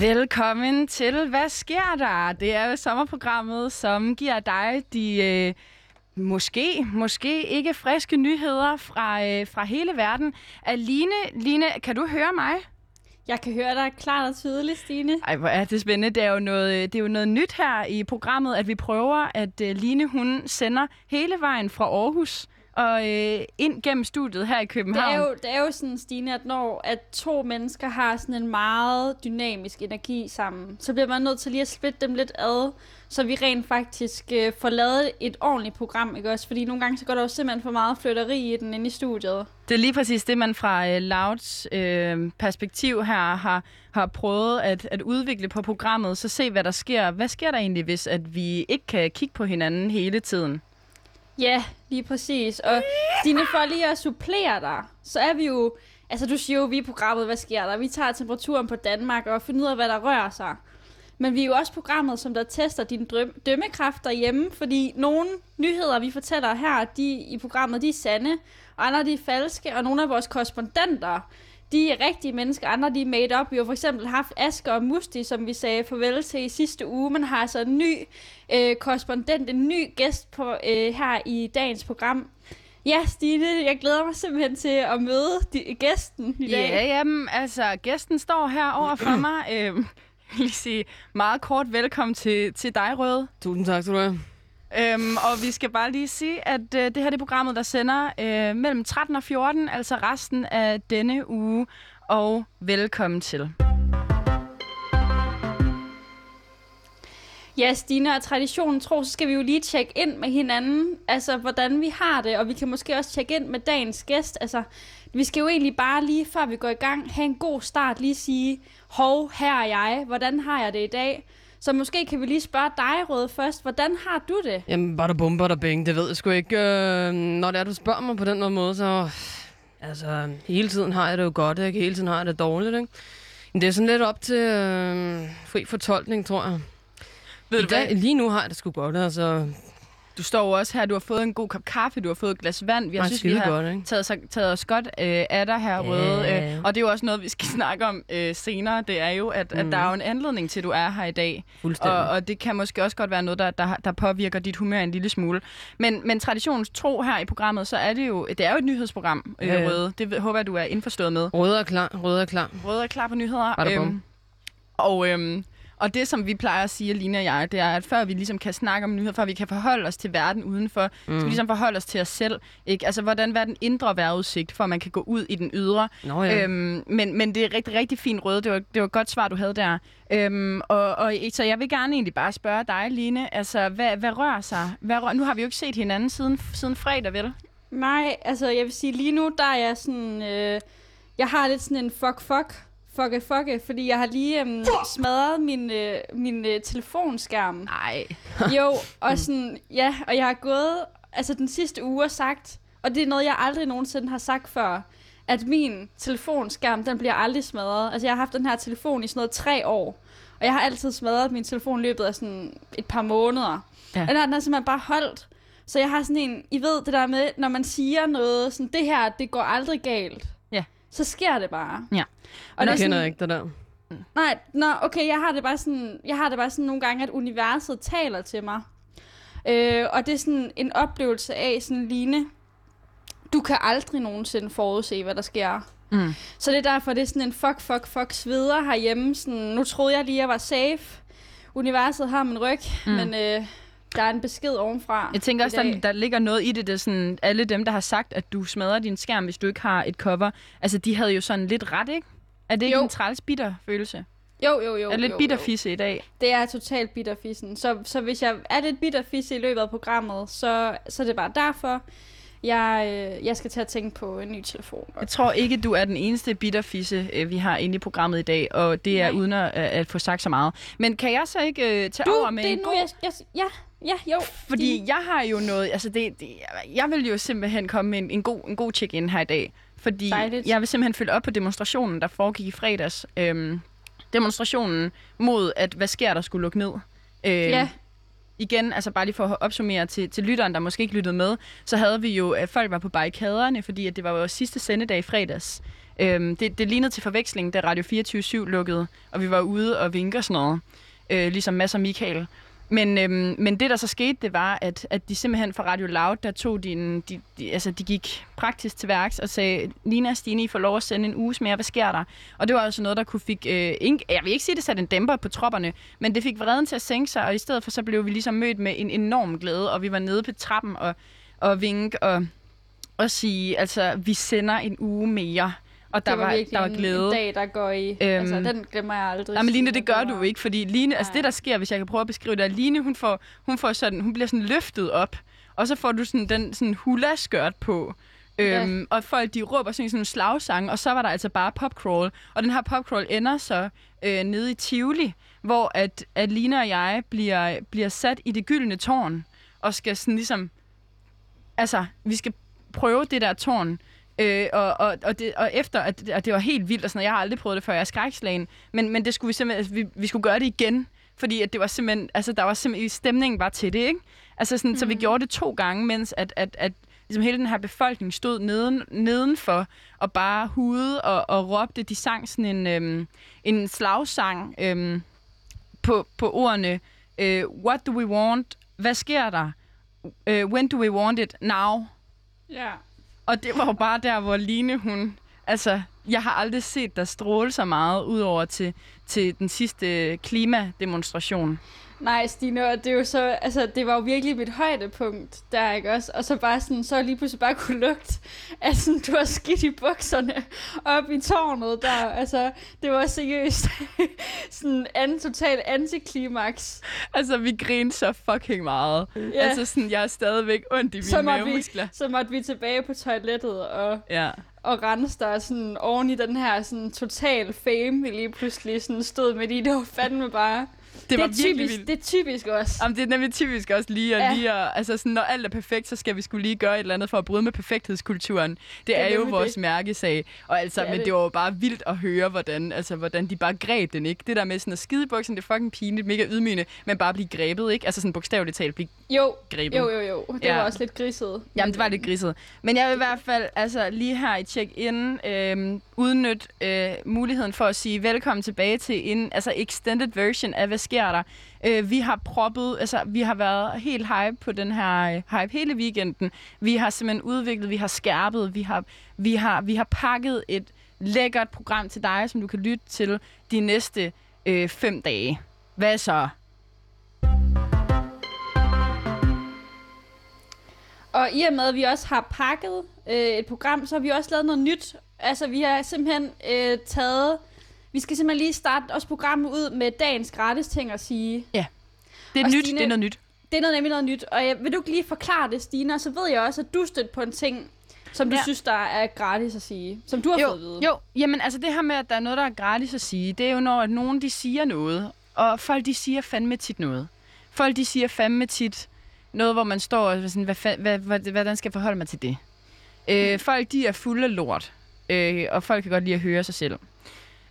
Velkommen til Hvad sker der? Det er jo sommerprogrammet, som giver dig de øh, måske, måske ikke friske nyheder fra, øh, fra hele verden. Aline, Line, kan du høre mig? Jeg kan høre dig klart og tydeligt, Stine. Ej, hvor er det spændende. Det er jo noget, det er jo noget nyt her i programmet, at vi prøver, at øh, Line hun sender hele vejen fra Aarhus og øh, ind gennem studiet her i København. Det er, jo, det er jo sådan, Stine, at når at to mennesker har sådan en meget dynamisk energi sammen, så bliver man nødt til lige at splitte dem lidt ad, så vi rent faktisk øh, får lavet et ordentligt program, ikke også? Fordi nogle gange så går der jo simpelthen for meget flytteri i den inde i studiet. Det er lige præcis det, man fra øh, Louds øh, perspektiv her har, har prøvet at, at udvikle på programmet, så se, hvad der sker. Hvad sker der egentlig, hvis at vi ikke kan kigge på hinanden hele tiden? Ja, lige præcis. Og Stine, for lige at supplere dig, så er vi jo... Altså, du siger jo, vi er programmet, hvad sker der? Vi tager temperaturen på Danmark og finder ud af, hvad der rører sig. Men vi er jo også programmet, som der tester din drøm- dømmekraft derhjemme, fordi nogle nyheder, vi fortæller her, de i programmet, de er sande, og andre de er falske, og nogle af vores korrespondenter, de er rigtige mennesker, andre de er made up. Vi har for eksempel haft Asker og Musti, som vi sagde farvel til i sidste uge, men har altså en ny øh, korrespondent, en ny gæst på øh, her i dagens program. Ja, Stine, jeg glæder mig simpelthen til at møde de, gæsten i dag. Ja, jamen, altså, gæsten står her over for mig. Øhm, lige sige meget kort velkommen til, til dig, Røde. Tusind tak skal du have. Øhm, og vi skal bare lige sige, at øh, det her det er programmet, der sender øh, mellem 13 og 14, altså resten af denne uge. Og velkommen til. Ja, Stine, og traditionen tro, så skal vi jo lige tjekke ind med hinanden, altså hvordan vi har det, og vi kan måske også tjekke ind med dagens gæst. Altså, vi skal jo egentlig bare lige, før vi går i gang, have en god start, lige sige, hov, her er jeg, hvordan har jeg det i dag? Så måske kan vi lige spørge dig, Røde, først. Hvordan har du det? Jamen, bare der bumper der bing, det ved jeg sgu ikke. Øh, når det er, du spørger mig på den måde, så... Altså, hele tiden har jeg det jo godt, ikke? Hele tiden har jeg det dårligt, ikke? Men det er sådan lidt op til øh, fri fortolkning, tror jeg. Ved I du hvad? dag, lige nu har jeg det sgu godt, altså. Du står jo også her, du har fået en god kop kaffe, du har fået et glas vand. Jeg Ej, synes, vi har godt, ikke? taget, sig- taget os godt øh, af dig her, Ja. Røde. Øh, og det er jo også noget, vi skal snakke om øh, senere. Det er jo, at, mm. at der er jo en anledning til, at du er her i dag. Og, og det kan måske også godt være noget, der, der, der påvirker dit humør en lille smule. Men, men traditionens tro her i programmet, så er det jo, det er jo et nyhedsprogram, øh, ja. Røde. Det håber jeg, du er indforstået med. Røde er klar, røde er klar. Røde er klar på nyheder. Bum. og, øhm, og det, som vi plejer at sige, Line og jeg, det er, at før vi ligesom kan snakke om nyheder, før vi kan forholde os til verden udenfor, mm. skal vi ligesom forholde os til os selv. Ikke? Altså, hvordan var den indre vejrudsigt, for at man kan gå ud i den ydre. Nå ja. Øhm, men, men det er rigtig, rigtig fint røde. Det var, det var et godt svar, du havde der. Øhm, og, og, så jeg vil gerne egentlig bare spørge dig, Line. Altså, hvad, hvad rører sig? Hvad rør, nu har vi jo ikke set hinanden siden, siden fredag, vel? Nej, altså jeg vil sige, lige nu, der er jeg sådan... Øh, jeg har lidt sådan en fuck-fuck, fucke fucke, fordi jeg har lige øhm, smadret min, øh, min øh, telefonskærm. Nej. Jo, og sådan, ja, og jeg har gået, altså den sidste uge og sagt, og det er noget, jeg aldrig nogensinde har sagt før, at min telefonskærm, den bliver aldrig smadret. Altså jeg har haft den her telefon i sådan noget tre år, og jeg har altid smadret min telefon i løbet af sådan et par måneder. Ja. Ja. Og den har, den har simpelthen bare holdt. Så jeg har sådan en, I ved det der med, når man siger noget, sådan det her, det går aldrig galt. Så sker det bare. Ja. Og det er kender sådan, jeg ikke, det der. Nej, nå, okay, jeg har det bare sådan, jeg har det bare sådan nogle gange, at universet taler til mig. Øh, og det er sådan en oplevelse af sådan Line, du kan aldrig nogensinde forudse, hvad der sker. Mm. Så det er derfor, det er sådan en fuck, fuck, fuck sveder herhjemme. Sådan, nu troede jeg lige, jeg var safe. Universet har min ryg, mm. men øh, der er en besked ovenfra. Jeg tænker også, der, der ligger noget i det, det sådan, alle dem, der har sagt, at du smadrer din skærm, hvis du ikke har et cover, altså de havde jo sådan lidt ret, ikke? Er det ikke Jo. en træls bitter følelse? Jo, jo, jo. er lidt jo, bitterfisse i dag? Det er totalt bitterfissen. Så, så hvis jeg er lidt bitterfisse i løbet af programmet, så, så er det bare derfor, jeg, øh, jeg skal til at tænke på en ny telefon. Jeg tror ikke, du er den eneste bitterfisse, øh, vi har inde i programmet i dag, og det er Nej. uden at, at få sagt så meget. Men kan jeg så ikke øh, tage Du, over med det er en nu, god... jeg, jeg, ja, ja, jo. Fordi jeg har jo noget, altså det, det, jeg vil jo simpelthen komme med en, en god, en god check-in her i dag. Fordi Dejligt. jeg vil simpelthen følge op på demonstrationen, der foregik i fredags. Øhm, demonstrationen mod, at hvad sker der skulle lukke ned. Øhm, Ja, igen, altså bare lige for at opsummere til, til lytteren, der måske ikke lyttede med, så havde vi jo, at folk var på barrikaderne, fordi at det var vores sidste sendedag i fredags. Øhm, det, det lignede til forveksling, da Radio 24 lukkede, og vi var ude og vinke og sådan noget. Øh, ligesom Mads og Michael. Men, øhm, men det, der så skete, det var, at, at de simpelthen fra Radio Loud, der tog din, de, de, altså de gik praktisk til værks og sagde, Lina og Stine, I får lov at sende en uges mere, hvad sker der? Og det var altså noget, der kunne fik, øh, ingen, jeg vil ikke sige, det satte en dæmper på tropperne, men det fik vreden til at sænke sig, og i stedet for så blev vi ligesom mødt med en enorm glæde, og vi var nede på trappen og, og vinke og, og sige, altså, vi sender en uge mere. Og der det var, var, der var glæde. en dag, der går i. Øhm, altså, den glemmer jeg aldrig. Nej, men Line, det gør du ikke, fordi Line, altså det, der sker, hvis jeg kan prøve at beskrive det, er, Line, hun, får, hun, får sådan, hun bliver sådan løftet op, og så får du sådan den sådan hula-skørt på. Ja. Øhm, og folk, de råber sådan, sådan en slagsang, og så var der altså bare popcrawl. Og den her popcrawl ender så øh, nede i Tivoli, hvor at, at Line og jeg bliver, bliver sat i det gyldne tårn, og skal sådan ligesom... Altså, vi skal prøve det der tårn, Øh, og, og, og, det, og efter, at, det- det var helt vildt og sådan noget, jeg har aldrig prøvet det før, jeg er skrækslagen, men, men det skulle vi simpelthen, altså, vi, vi skulle gøre det igen, fordi at det var simpelthen, altså der var simpelthen, stemningen var til det, ikke? Altså sådan, mm. så vi gjorde det to gange, mens at, at, at ligesom hele den her befolkning stod neden, nedenfor og bare hudede og, og råbte, de sang sådan en, øhm, en slagsang øhm, på, på ordene, øh, what do we want, hvad sker der, øh, when do we want it, now, Ja og det var jo bare der, hvor Line, hun... Altså, jeg har aldrig set dig stråle så meget, udover til, til den sidste klimademonstration. Nej, Stine, og det er jo så, altså, det var jo virkelig mit højdepunkt der, ikke også? Og så bare sådan, så lige pludselig bare kunne lugte, at sådan, du har skidt i bukserne op i tårnet der. Altså, det var seriøst sådan en total antiklimaks. Altså, vi grinede så fucking meget. Ja. Altså, sådan, jeg er stadigvæk ondt i Så mine vi, mavemuskler. så måtte vi tilbage på toilettet og, Ja. og rense der sådan oven i den her sådan total fame, vi lige pludselig sådan stod med i. Det var fandme bare... Det var det er virkelig typisk, vildt. det er typisk også. Jamen, det er nemlig typisk også lige at, Ja. lige at, altså sådan, når alt er perfekt, så skal vi skulle lige gøre et eller andet for at bryde med perfekthedskulturen. Det, Det er er, jo vores det. mærkesag. Og altså, Det er men det. det var jo bare vildt at høre, hvordan, altså, hvordan de bare greb den, ikke? Det der med sådan at skide buksen, det er fucking pinligt, mega ydmygende, men bare blive grebet, ikke? Altså sådan bogstaveligt talt blive Jo, grebet. jo, jo, jo. Det Ja. var også lidt griset. Jamen, det var lidt griset. Men jeg vil i hvert fald altså, lige her i check-in øh, udnytte øh, muligheden for at sige velkommen tilbage til en altså, extended version af, hvad sker der? Øh, vi har proppet, altså vi har været helt hype på den her øh, hype hele weekenden. Vi har simpelthen udviklet, vi har skærpet, vi har, vi har, vi har pakket et lækkert program til dig, som du kan lytte til de næste øh, fem dage. Hvad så? Og i og med, at vi også har pakket øh, et program, så har vi også lavet noget nyt. Altså, vi har simpelthen øh, taget... Vi skal simpelthen lige starte også programmet ud med dagens gratis ting at sige. Det er Og nyt, Stine- det er noget nyt. Det er noget, nemlig noget nyt. Og jeg, vil du ikke lige forklare det, Stine? Og så ved jeg også, at du stødte på en ting, som du Ja. synes, der er gratis at sige. Som du har jo, fået at vide. Jo, jamen altså det her med, at der er noget, der er gratis at sige, det er jo når, at nogen de siger noget, og folk de siger fandme tit noget. Folk de siger fandme tit noget, hvor man står og sådan, hvad, fa- hvad, hvad, hvordan skal jeg forholde mig til det? Øh, folk de er fulde af lort, øh, og folk kan godt lide at høre sig selv.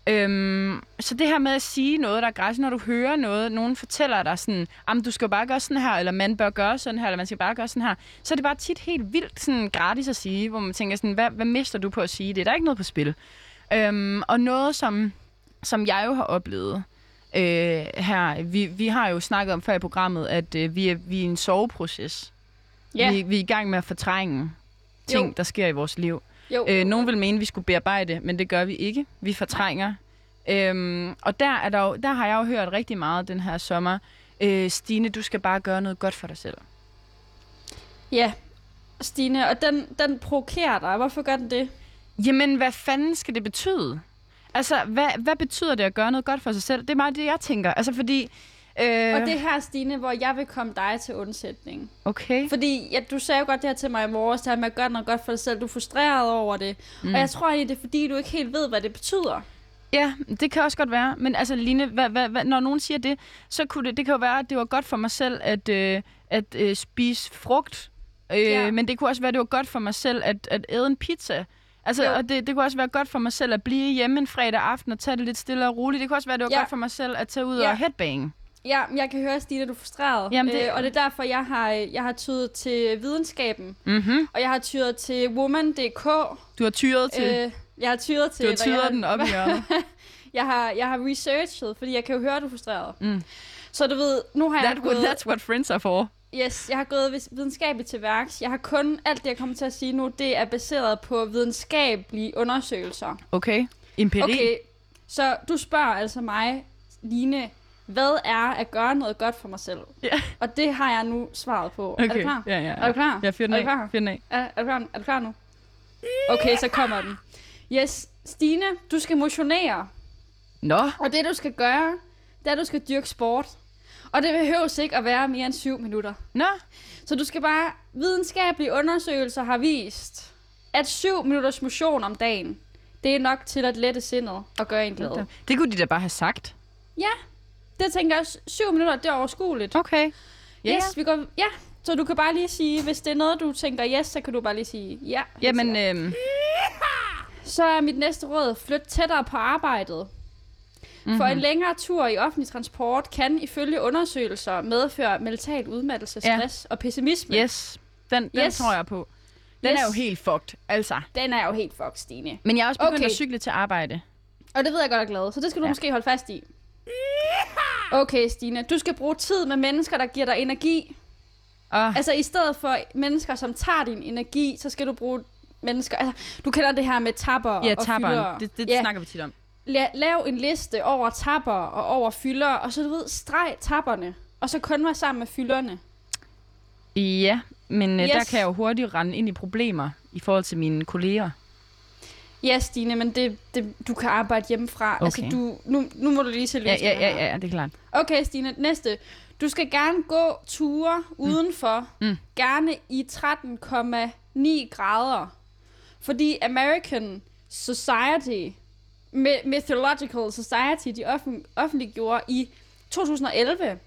Øhm, så det her med at sige noget, der er gratis, når du hører noget, nogen fortæller dig sådan, at du skal bare gøre sådan her, eller man bør gøre sådan her, eller man skal bare gøre sådan her, så er det bare tit helt vildt sådan, gratis at sige, hvor man tænker sådan, hvad, hvad mister du på at sige det? Der er ikke noget på spil. Øhm, og noget, som, som jeg jo har oplevet øh, her, vi, vi har jo snakket om før i programmet, at øh, vi, er, vi er i en soveproces. Ja. Vi, vi er i gang med at fortrænge ting, Jo. der sker i vores liv. Jo. Øh, nogen vil mene, at vi skulle bearbejde, men det gør vi ikke. Vi fortrænger. Øhm, og der, er der, jo, der har jeg jo hørt rigtig meget den her sommer. Øh, Stine, du skal bare gøre noget godt for dig selv. Ja, Stine. Og den, den provokerer dig. Hvorfor gør den det? Jamen, hvad fanden skal det betyde? Altså, hvad, hvad betyder det at gøre noget godt for sig selv? Det er meget det, jeg tænker. Altså, fordi... Øh, Og det er her, Stine, hvor jeg vil komme dig til undsætning. Okay. Fordi ja, du sagde jo godt det her til mig i morges, det her med at gøre noget godt for dig selv. Du er frustreret over det. Mm. Og jeg tror egentlig, det er fordi, du ikke helt ved, hvad det betyder. Ja, det kan også godt være. Men altså, Line, hvad, hvad, hvad, når nogen siger det, så kunne det, det kan jo være, at det var godt for mig selv at, øh, at øh, spise frugt. Øh, Ja. Men det kunne også være, at det var godt for mig selv at, at æde en pizza. Altså, Jo. og det, det kunne også være godt for mig selv at blive hjemme en fredag aften og tage det lidt stille og roligt. Det kunne også være, at det var Ja. godt for mig selv at tage ud Ja. og headbang. Ja, jeg kan høre, Stine, du er frustreret. Jamen, det- øh, og det er derfor, jeg har, jeg har tydet til videnskaben. Mm-hmm. Og jeg har tyret til woman.dk. Du har tyret til... Øh, Jeg har tyret til Du har jeg tyret den op i hjørnet. jeg har, jeg har researchet, fordi jeg kan jo høre, at du er frustreret. Mm. Så du ved, nu har jeg That, gået... that's what friends are for. Yes, jeg har gået videnskabeligt til værks. Jeg har kun, alt det jeg kommer til at sige nu, det er baseret på videnskabelige undersøgelser. Okay. Empiri. Okay, så du spørger altså mig, Line, hvad er at gøre noget godt for mig selv? Ja. Og det har jeg nu svaret på. Er du Okay. klar? Ja, ja, Er du ja. klar? Jeg fyrer den Er af. du klar? Fyr den af. Er, er, du klar? er du klar nu? Okay, så kommer den. Yes, Stine, du skal motionere. Nå. Og det du skal gøre, det er, at du skal dyrke sport. Og det behøves ikke at være mere end 7 minutter. Nå. Så du skal bare... Videnskabelige undersøgelser har vist, at 7 minutters motion om dagen, det er nok til at lette sindet og gøre en glad. Det kunne de da bare have sagt. Ja, det tænker jeg også. 7 minutter, det er overskueligt. Okay. Ja, Yes, vi går... Ja, så du kan bare lige sige, hvis det er noget, du tænker yes, så kan du bare lige sige ja. Jamen, øhm, Så er mit næste råd, flyt tættere på arbejdet. Mm-hmm. For en længere tur i offentlig transport kan ifølge undersøgelser medføre mental udmattelse, Ja. stress og pessimisme. yes. Den, den Yes. tror jeg på. Den Yes. er jo helt fucked, altså. Den er jo helt fucked, Stine. Men jeg er også begyndt Okay. at cykle til arbejde. Og det ved jeg godt er glad, så det skal du Ja. ja. måske holde fast i. Okay, Stine. Du skal bruge tid med mennesker, der giver dig energi. Og, Altså, i stedet for mennesker, som tager din energi, så skal du bruge mennesker... Altså, du kender det her med tapper ja, og fylder. Det, det ja. snakker vi tit om. La- lav en liste over tapper og over fylder, og så du ved, streg tapperne. Og så kun være sammen med fylderne. Ja, men yes. der kan jeg jo hurtigt rende ind i problemer i forhold til mine kolleger. Ja, Stine, men det, det, du kan arbejde hjemmefra. Okay. Altså, du, nu, nu må du lige se Ja, løsninger ja, ja, her. ja, det er klart. Okay, Stine, næste. Du skal gerne gå ture udenfor. Mm. Gerne i 13,9 grader. Fordi American Society, Meteorological Society, de offen- offentliggjorde i 2011,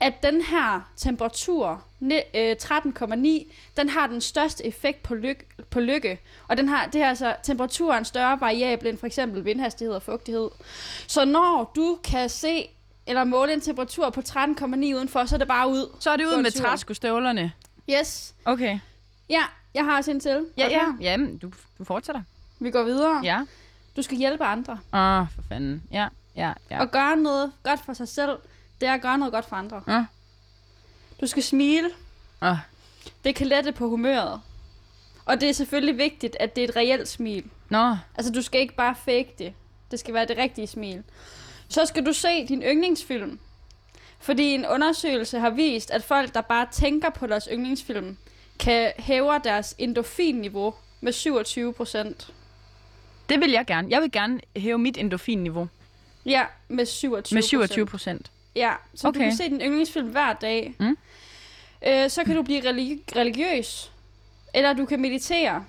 at den her temperatur, ne- øh, 13,9, den har den største effekt på, lyk- på lykke. Og den har, det er altså temperaturen større variabel end for eksempel vindhastighed og fugtighed. Så når du kan se eller måle en temperatur på 13,9 udenfor, så er det bare ud. Så er det ud med træskostøvlerne. Yes. Okay. Ja, jeg har også en til. Ja, ja. klar? Jamen, du, du fortsætter. Vi går videre. Ja. Du skal hjælpe andre. Åh, oh, for fanden. Ja, ja, ja. Og gøre noget godt for sig selv, det er at gøre noget godt for andre. Ja. Du skal smile. Åh, Det kan lette på humøret. Og det er selvfølgelig vigtigt, at det er et reelt smil. Nå, Altså, du skal ikke bare fake det. Det skal være det rigtige smil. Så skal du se din yndlingsfilm. Fordi en undersøgelse har vist, at folk, der bare tænker på deres yndlingsfilm, kan hæve deres endorfinniveau med 27 procent. det vil jeg gerne. Jeg vil gerne hæve mit endorfinniveau Ja, med 27 med 27 procent. Ja, så okay. du kan se din yndlingsfilm hver dag. Mm. Øh, så kan du blive religi- religiøs. Eller du kan meditere.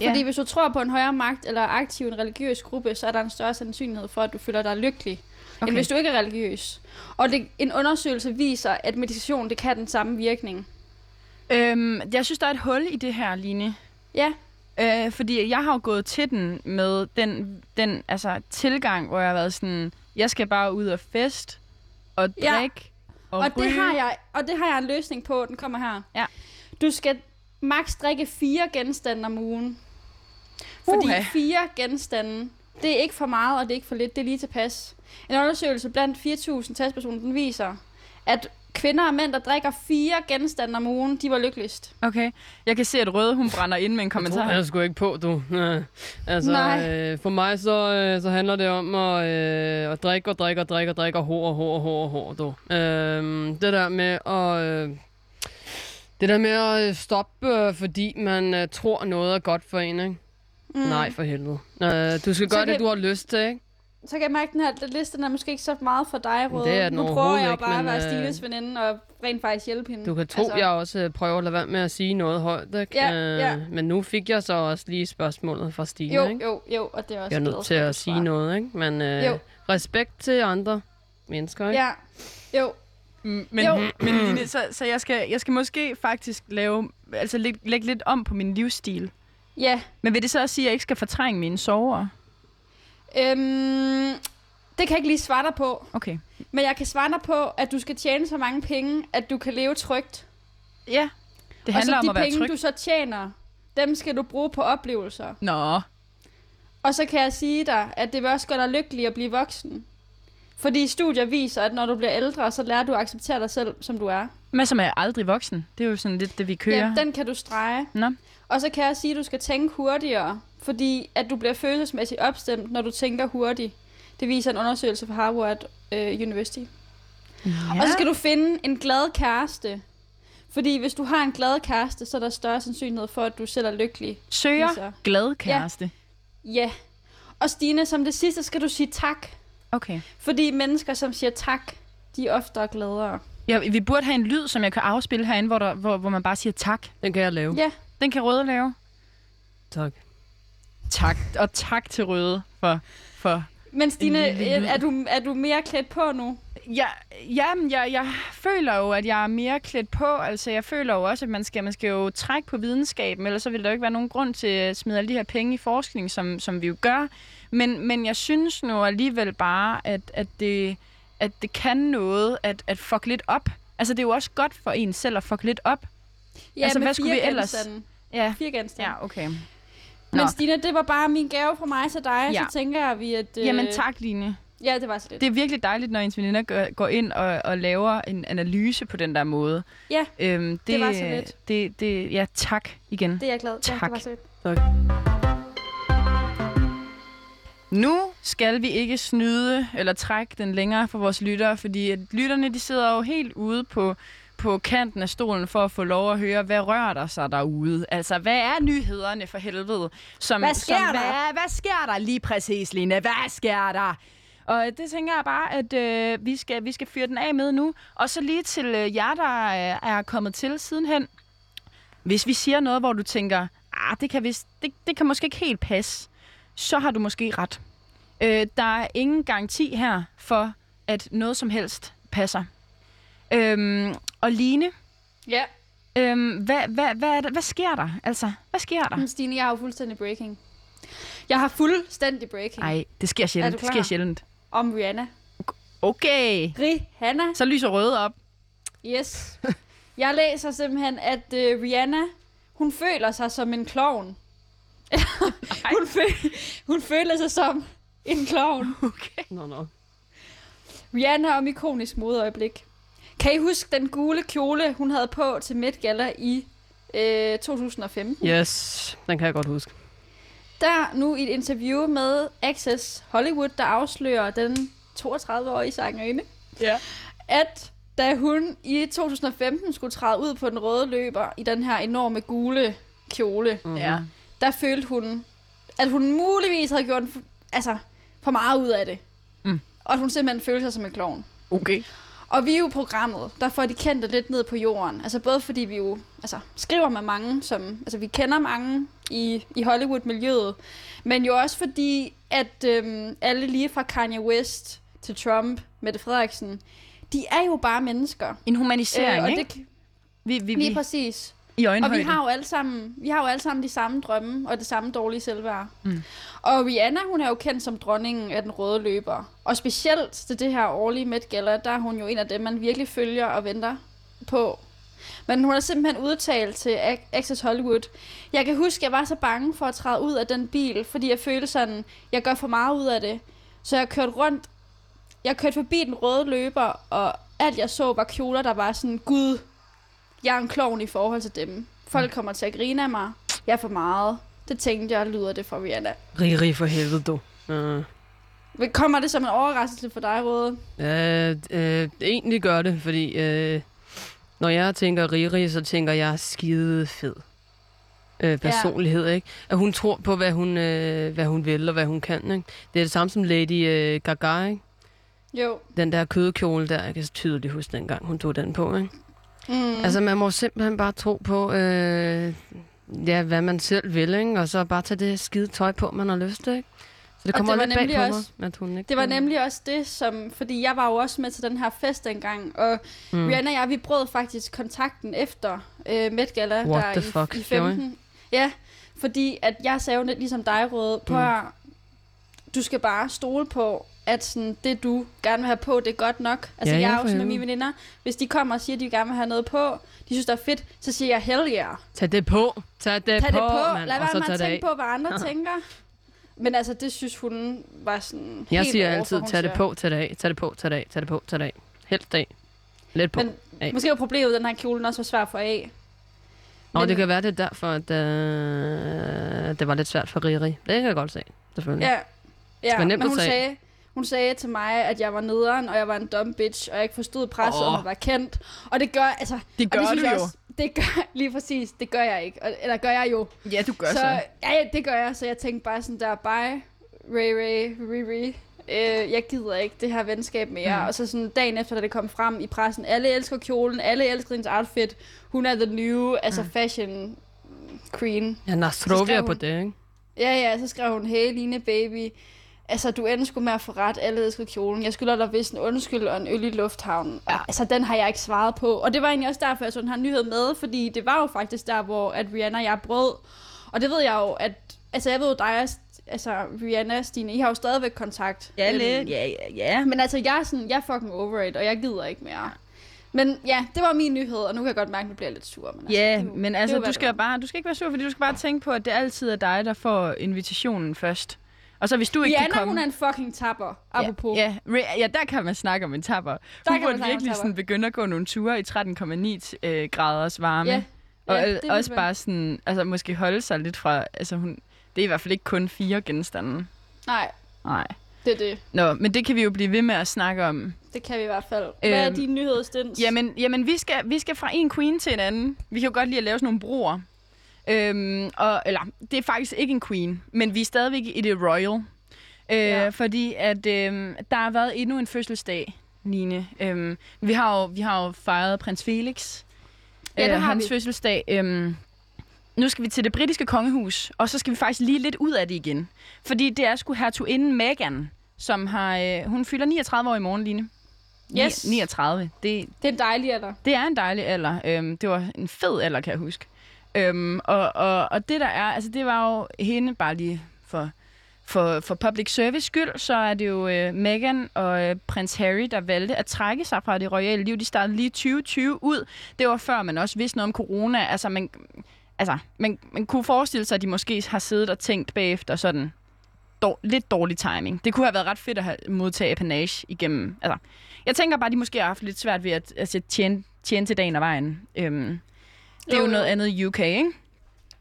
Ja. Fordi hvis du tror på en højere magt, eller er aktiv i en religiøs gruppe, så er der en større sandsynlighed for, at du føler dig lykkelig, okay. end hvis du ikke er religiøs. Og det, en undersøgelse viser, at meditation det kan den samme virkning. Øhm, jeg synes, der er et hul i det her, Line. Ja, Øh, fordi jeg har jo gået til den med den, den altså, tilgang, hvor jeg har været sådan, jeg skal bare ud og fest og Ja. drikke og, og, ryge. det har jeg, og det har jeg en løsning på. Den kommer her. Ja. Du skal maks drikke fire genstande om ugen. Fordi Uha. fire genstande, det er ikke for meget, og det er ikke for lidt. Det er lige tilpas. En undersøgelse blandt 4.000 testpersoner, den viser, at kvinder og mænd, der drikker fire genstande om ugen, de var lykkeligst. Okay. Jeg kan se, at Røde, hun brænder ind med en Jeg kommentar. tror jeg sgu ikke på, du. Øh, altså, Nej. øh, for mig så, øh, så handler det om at, øh, at drikke og drikke og drikke og drikke og hår og hår og hår og hår, du. Øh, det der med at... Øh, det der med at øh, stoppe, øh, fordi man øh, tror noget er godt for en, ikke? Mm. Nej, for helvede. Øh, du skal gøre det, du har lyst til, ikke? Så kan jeg mærke, at den her liste er måske ikke så meget for dig, Røde. Det er den nu prøver jeg jo ikke, bare at men, være øh, Stines veninde og rent faktisk hjælpe hende. Du kan tro, altså, jeg også øh, prøver at lade være med at sige noget højt, ikke? Ja, øh, ja. Men nu fik jeg så også lige spørgsmålet fra Stine, Jo, ikke? jo, jo, og det er også Jeg er nødt til at sige noget, ikke? Men øh, Jo. respekt til andre mennesker, ikke? Ja, jo. Mm, Men, Jo. men Line, så, så jeg, skal, jeg skal måske faktisk lave, altså lægge, lægge lidt om på min livsstil. Ja, Men vil det så også sige, at jeg ikke skal fortrænge mine sover? Øhm, det kan jeg ikke lige svare dig på. Okay. Men jeg kan svare dig på, at du skal tjene så mange penge, at du kan leve trygt. Ja. Det og handler om de at være penge, tryg. du så tjener, dem skal du bruge på oplevelser. Nå. Og så kan jeg sige dig, at det vil også gøre dig lykkelig at blive voksen. Fordi studier viser, at når du bliver ældre, så lærer du at acceptere dig selv, som du er. Men som er aldrig voksen. Det er jo sådan lidt det, vi kører. Ja, den kan du strege. Nå. Og så kan jeg sige, at du skal tænke hurtigere, fordi at du bliver følelsesmæssigt opstemt, når du tænker hurtigt. Det viser en undersøgelse fra Harvard øh, University. Ja. Og så skal du finde en glad kæreste. Fordi hvis du har en glad kæreste, så er der større sandsynlighed for, at du selv er lykkelig. Søger Altså. glad kæreste. Ja. Og Stine, som det sidste skal du sige tak. Okay. Fordi mennesker, som siger tak, de er oftere gladere. Ja, vi burde have en lyd, som jeg kan afspille herinde, hvor, der, hvor, hvor man bare siger tak. Den kan jeg lave. Ja, Den kan Røde lave. Tak. Tak. Og tak til Røde for... for men Stine, er du, er du mere klædt på nu? Ja, jamen, jeg, jeg føler jo, at jeg er mere klædt på. Altså, jeg føler jo også, at man skal, man skal jo trække på videnskaben, ellers så vil der jo ikke være nogen grund til at smide alle de her penge i forskning, som, som vi jo gør. Men, men jeg synes nu alligevel bare, at, at, det, at det kan noget at, at fuck lidt op. Altså, det er jo også godt for en selv at fuck lidt op. Ja, Altså, hvad skulle vi ellers- genstande. Ja, Fire genstande. ja okay. Men Nå. Stine, det var bare min gave fra mig til dig, Ja. så tænker jeg, vi at... Øh, Jamen tak, Line. Ja, det var så lidt. Det er virkelig dejligt, når ens veninder går, går ind og, og laver en analyse på den der måde. Ja, Øhm, det, det var så lidt. Det, det, ja, tak igen. det er jeg glad for. Ja, Tak. det var så lidt. Tak. Nu skal vi ikke snyde eller trække den længere for vores lyttere, fordi at lytterne de sidder jo helt ude på, på kanten af stolen for at få lov at høre, hvad rører der sig derude? Altså, hvad er nyhederne for helvede? Som, Hvad sker som, der? Hvad, hvad sker der lige præcis, Line? Hvad sker der? Og det tænker jeg bare, at øh, vi, skal, vi skal fyre den af med nu. Og så lige til øh, jer, der øh, er kommet til sidenhen. Hvis vi siger noget, hvor du tænker, ah, det, kan vist, det, det kan måske ikke helt passe, så har du måske ret. Øh, der er ingen garanti her for, at noget som helst passer. Øhm, og Line, Ja. øhm, hvad, hvad, hvad, er hvad sker der? Altså, hvad sker der? Men Stine, jeg har jo fuldstændig breaking. Jeg har fuldstændig breaking Nej, det sker sjældent. Er Det sker sjældent. om Rihanna. Okay. Rihanna. Så lyser røde op. Yes. Jeg læser simpelthen, at uh, Rihanna, hun føler sig som en klovn. hun, føl- hun føler sig som en klovn. Okay. Nå, nå. Rihanna om ikonisk modeøjeblik. Kan I huske den gule kjole, hun havde på til Met Gala i øh, 2015? Yes, den kan jeg godt huske. Der nu i et interview med Access Hollywood, der afslører den 32-årige sangerinde, Ja. at da hun i 2015 skulle træde ud på den røde løber i den her enorme gule kjole, Mm-hmm. Ja. der følte hun, at hun muligvis havde gjort altså, for meget ud af det. Mm. Og at hun simpelthen følte sig som en klovn. Okay. Og vi er jo programmet, der får de kendte lidt ned på jorden. Altså både fordi vi jo altså, skriver med mange, som altså vi kender mange i, i Hollywood-miljøet, men jo også fordi, at øhm, alle lige fra Kanye West til Trump, Mette Frederiksen, de er jo bare mennesker. En humanisering, Øh, og ikke? det, vi, vi, lige vi, præcis. I Og øjenhøjde. vi har jo alle sammen, vi har jo alle sammen de samme drømme og det samme dårlige selvværd. Mm. Og Rihanna, hun er jo kendt som dronningen af den røde løber. Og specielt til det her årlige Met Gala, der er hun jo en af dem, man virkelig følger og venter på. Men hun har simpelthen udtalt til Ac- Access Hollywood, jeg kan huske, jeg var så bange for at træde ud af den bil, fordi jeg følte sådan, jeg gør for meget ud af det. Så jeg kørte rundt, jeg kørte forbi den røde løber, og alt jeg så var kjoler, der var sådan, gud, jeg er en klovn i forhold til dem. Folk kommer til at grine af mig. Jeg er for meget. Det tænkte jeg, lyder det for Rihanna. Riri for helvede, du. Uh. Kommer det som en overraskelse for dig, Røde? Øh, øh, egentlig gør det, fordi øh, når jeg tænker Riri, så tænker jeg skide fed øh, personlighed, ikke? At hun tror på, hvad hun, øh, hvad hun vil og hvad hun kan, ikke? Det er det samme som Lady øh, Gaga, ikke? Jo. Den der kødkjole der, jeg kan tydeligt huske dengang, hun tog den på, ikke? Mm. Altså, man må simpelthen bare tro på, øh, ja, hvad man selv vil, ikke? Og så bare tage det skide tøj på, man har lyst til, ikke? Så det Og kommer det var lidt bag på også- mig, at hun ikke... Det var nemlig også det, som... Fordi jeg var jo også med til den her fest engang, og Mm. Rihanna og jeg, vi brød faktisk kontakten efter øh, Met Gala. What der the i, fuck, I? 15. Ja, fordi at jeg sagde jo lidt ligesom dig, Røde, på Mm. Du skal bare stole på, at sådan, det du gerne vil have på, det er godt nok. Altså Ja, jeg er for jo sådan med mine veninder, hvis de kommer og siger, at de gerne vil have noget på, de synes, det er fedt, så siger jeg, hell yeah. Tag det på. Tag det Tag på, det på. mand. Lad være med at tænke på, hvad andre tænker. Men altså, det synes hun var sådan Jeg helt siger over, for altid, tag det på, tag det af, tag det på, tag det af, tag det på, tag det af. Helt af. Lidt på. Men af. måske var problemet, at den her kjole den også var svær få af. Og men- det kan være, det er derfor, at øh, det var lidt svært for Riri. Det kan jeg godt se, selvfølgelig. Ja, ja men hun sagde, hun sagde til mig, at jeg var nederen, og jeg var en dum bitch, og jeg ikke forstod presset om at være kendt. Og det gør, altså... Det og gør det du jo. Også, det gør, lige præcis, det gør jeg ikke. Og, eller gør jeg jo. Ja, du gør så. så. Ja, ja, det gør jeg. Så jeg tænkte bare sådan der, bye, Ray Ray, Riri. Øh, jeg gider ikke det her venskab mere. Mm. Og så sådan dagen efter, da det kom frem i pressen, alle elsker kjolen, alle elsker hendes outfit. Hun er the new, altså Mm. fashion queen. Ja, Nastrovia skrev på det, ikke? Ja, ja, så skrev hun, hey Line baby, altså du endte sgu med at få ret, alle elskede kjolen. Jeg skylder dig vist en undskyld og en øl i lufthavnen. Ja. Altså den har jeg ikke svaret på. Og det var egentlig også derfor, jeg så den her nyhed med, fordi det var jo faktisk der, hvor at Rihanna og jeg brød. Og det ved jeg jo, at, altså jeg ved jo dig, altså Rihanna, Stine, I har jo stadigvæk kontakt. Ja, Øhm, lidt. Ja, ja, ja. Men altså, jeg er, sådan, jeg er fucking over it, og jeg gider ikke mere. Men ja, det var min nyhed, og nu kan jeg godt mærke, at nu bliver lidt sur. Men Ja, altså, er jo- men altså, du skal bare, du skal ikke være sur, fordi du skal bare tænke på, at det altid er dig, der får invitationen først. Og så hvis du ikke kan Rihanna, komme... hun er en fucking tapper, apropos. Ja, ja, ja, der kan man snakke om en tapper. Der Hun kan burde virkelig sådan begynde at gå nogle ture i 13,9 øh, graders varme. Ja, og ja, det også bare sådan, altså måske holde sig lidt fra, altså hun, det er i hvert fald ikke kun fire genstande. Nej, Nej. det er det. Nå, men det kan vi jo blive ved med at snakke om. Det kan vi i hvert fald. Hvad er Øhm, din nyhed, Stens? Jamen, jamen vi, skal, vi skal fra en queen til en anden. Vi kan jo godt lide at lave sådan nogle broer. Øhm, og, eller, det er faktisk ikke en queen, men vi er stadigvæk i det royal. Øh, Ja. Fordi at øh, der har været endnu en fødselsdag, Line. Øhm, vi, har jo, vi har jo fejret prins Felix. Ja, det har hans vi. fødselsdag. Øhm, nu skal vi til det britiske kongehus, og så skal vi faktisk lige lidt ud af det igen. Fordi det er sgu hertuginden Meghan, som har... Øh, hun fylder 39 år i morgen, Line. Yes. 39. Det, Det er en dejlig alder. det er en dejlig alder. Øhm, det var en fed alder, kan jeg huske. Øhm, og, og, og det der er, altså det var jo hende bare lige for, for, for public service skyld, så er det jo øh, Meghan og øh, prins Harry, der valgte at trække sig fra det royale liv. De startede lige 2020 ud. Det var før man også vidste noget om corona. Altså man, altså, man, man kunne forestille sig, at de måske har siddet og tænkt bagefter sådan, dår, lidt dårlig timing. Det kunne have været ret fedt at have modtage panage igennem. Altså, jeg tænker bare, at de måske har haft lidt svært ved at altså, tjene, tjene til dagen og vejen. Øhm, det er jo, Jo, noget andet i UK, ikke?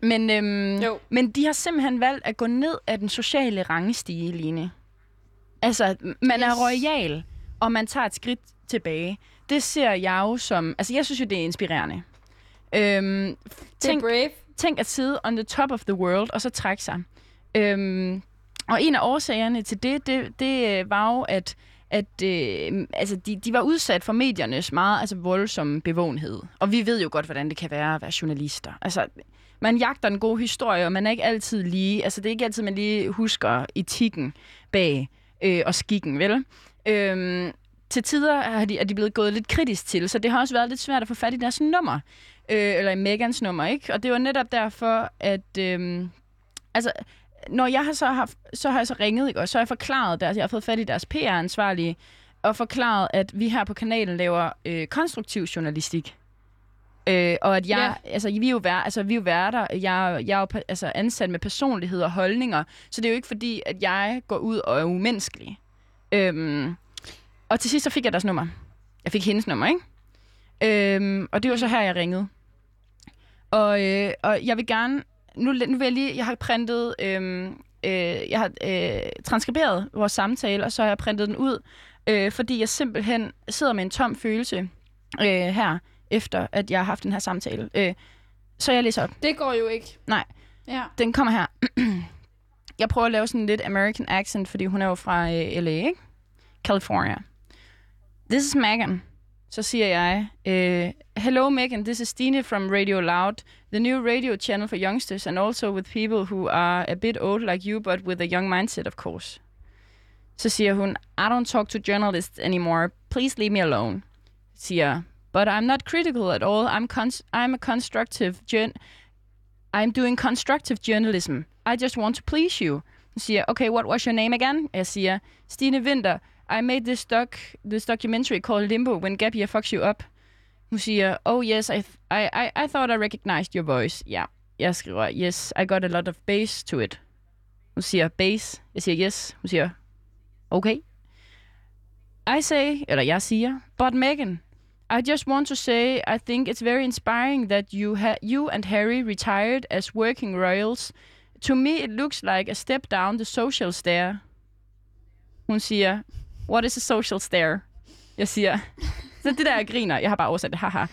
Men, øhm, Jo. men de har simpelthen valgt at gå ned af den sociale rangestige, Line. Altså, man yes. er royal, og man tager et skridt tilbage. Det ser jeg jo som... Altså, jeg synes jo, det er inspirerende. Øhm, Det er tænk, brave. tænk at sidde on the top of the world, og så trække sig. Øhm, og en af årsagerne til det, det, det øh, var jo, at, at øh, altså de, de var udsat for mediernes meget altså voldsomme bevågenhed. Og vi ved jo godt, hvordan det kan være at være journalister. Altså, man jagter en god historie, og man er ikke altid lige... Altså, det er ikke altid, man lige husker etikken bag øh, og skikken, vel? Øhm, til tider er de, er de blevet gået lidt kritisk til, så det har også været lidt svært at få fat i deres nummer. Øh, eller i Megans nummer, ikke? Og det var netop derfor, at... Øh, altså, når jeg har så haft, så har jeg så ringet, ikke? og så har jeg forklaret deres, jeg har fået fat i deres PR-ansvarlige, og forklaret, at vi her på kanalen laver øh, konstruktiv journalistik. Øh, og at jeg, Ja. altså, vi er jo, vær, altså, vi er jo værter, jeg, jeg er jo altså, ansat med personlighed og holdninger, så det er jo ikke fordi, at jeg går ud og er umenneskelig. Øhm, og til sidst så fik jeg deres nummer. Jeg fik hendes nummer, ikke? Øhm, og det var så her, jeg ringede. Og, øh, og jeg vil gerne... Nu, nu vil jeg lige... Jeg har printet... Øhm, øh, jeg har øh, transkriberet vores samtale, og så har jeg printet den ud, øh, fordi jeg simpelthen sidder med en tom følelse øh, her, efter at jeg har haft den her samtale. Øh, så jeg læser op. Det går jo ikke. Nej. Ja. Den kommer her. jeg prøver at lave sådan lidt American accent, fordi hun er jo fra øh, LA, ikke? California. This is Megan. Så siger jeg, øh, Hello Megan, this is Stine from Radio Loud, the new radio channel for youngsters and also with people who are a bit old like you, but with a young mindset, of course. Så siger hun, I don't talk to journalists anymore. Please leave me alone. Siger jeg, but I'm not critical at all. I'm, cons- I'm a constructive I'm doing constructive journalism. I just want to please you. Hun siger, okay, what was your name again? Jeg siger, Stine Winter. I made this doc, this documentary called Limbo when Gabia fucks you up. Hun siger, oh yes, I, I, I, I thought I recognized your voice. Ja, jeg skriver, yes, I got a lot of bass to it. Hun siger base. Jeg siger yes. Hun siger okay. I say, eller jeg siger, but Megan, I just want to say I think it's very inspiring that you ha- you and Harry retired as working royals. To me it looks like a step down the social stair. Hun siger, what is a social stare? Jeg siger, så det der jeg griner, jeg har bare oversat det, haha.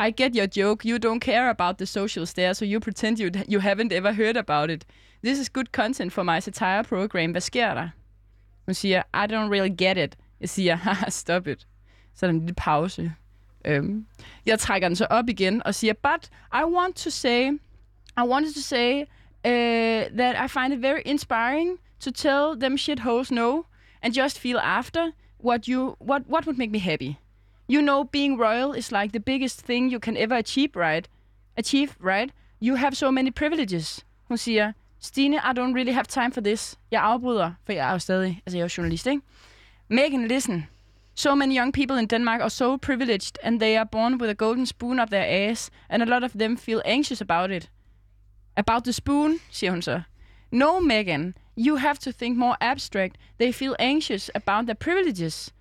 I get your joke. You don't care about the social stare, so you pretend you, you haven't ever heard about it. This is good content for my satire program. Hvad sker der? Hun siger, I don't really get it. Jeg siger, haha, stop it. Så er der en lille pause. Øhm, jeg trækker den så op igen og siger, but I want to say, I wanted to say uh, that I find it very inspiring to tell them shit hoes no and just feel after what you what what would make me happy. You know, being royal is like the biggest thing you can ever achieve, right? Achieve, right? You have so many privileges. Hun siger, Stine, I don't really have time for this. Jeg afbryder, for jeg er jo stadig, altså jeg er jo journalist, ikke? Megan, listen. So many young people in Denmark are so privileged, and they are born with a golden spoon up their ass, and a lot of them feel anxious about it. About the spoon, siger hun så. No, Megan, you have to think more abstract. They feel anxious about their privileges.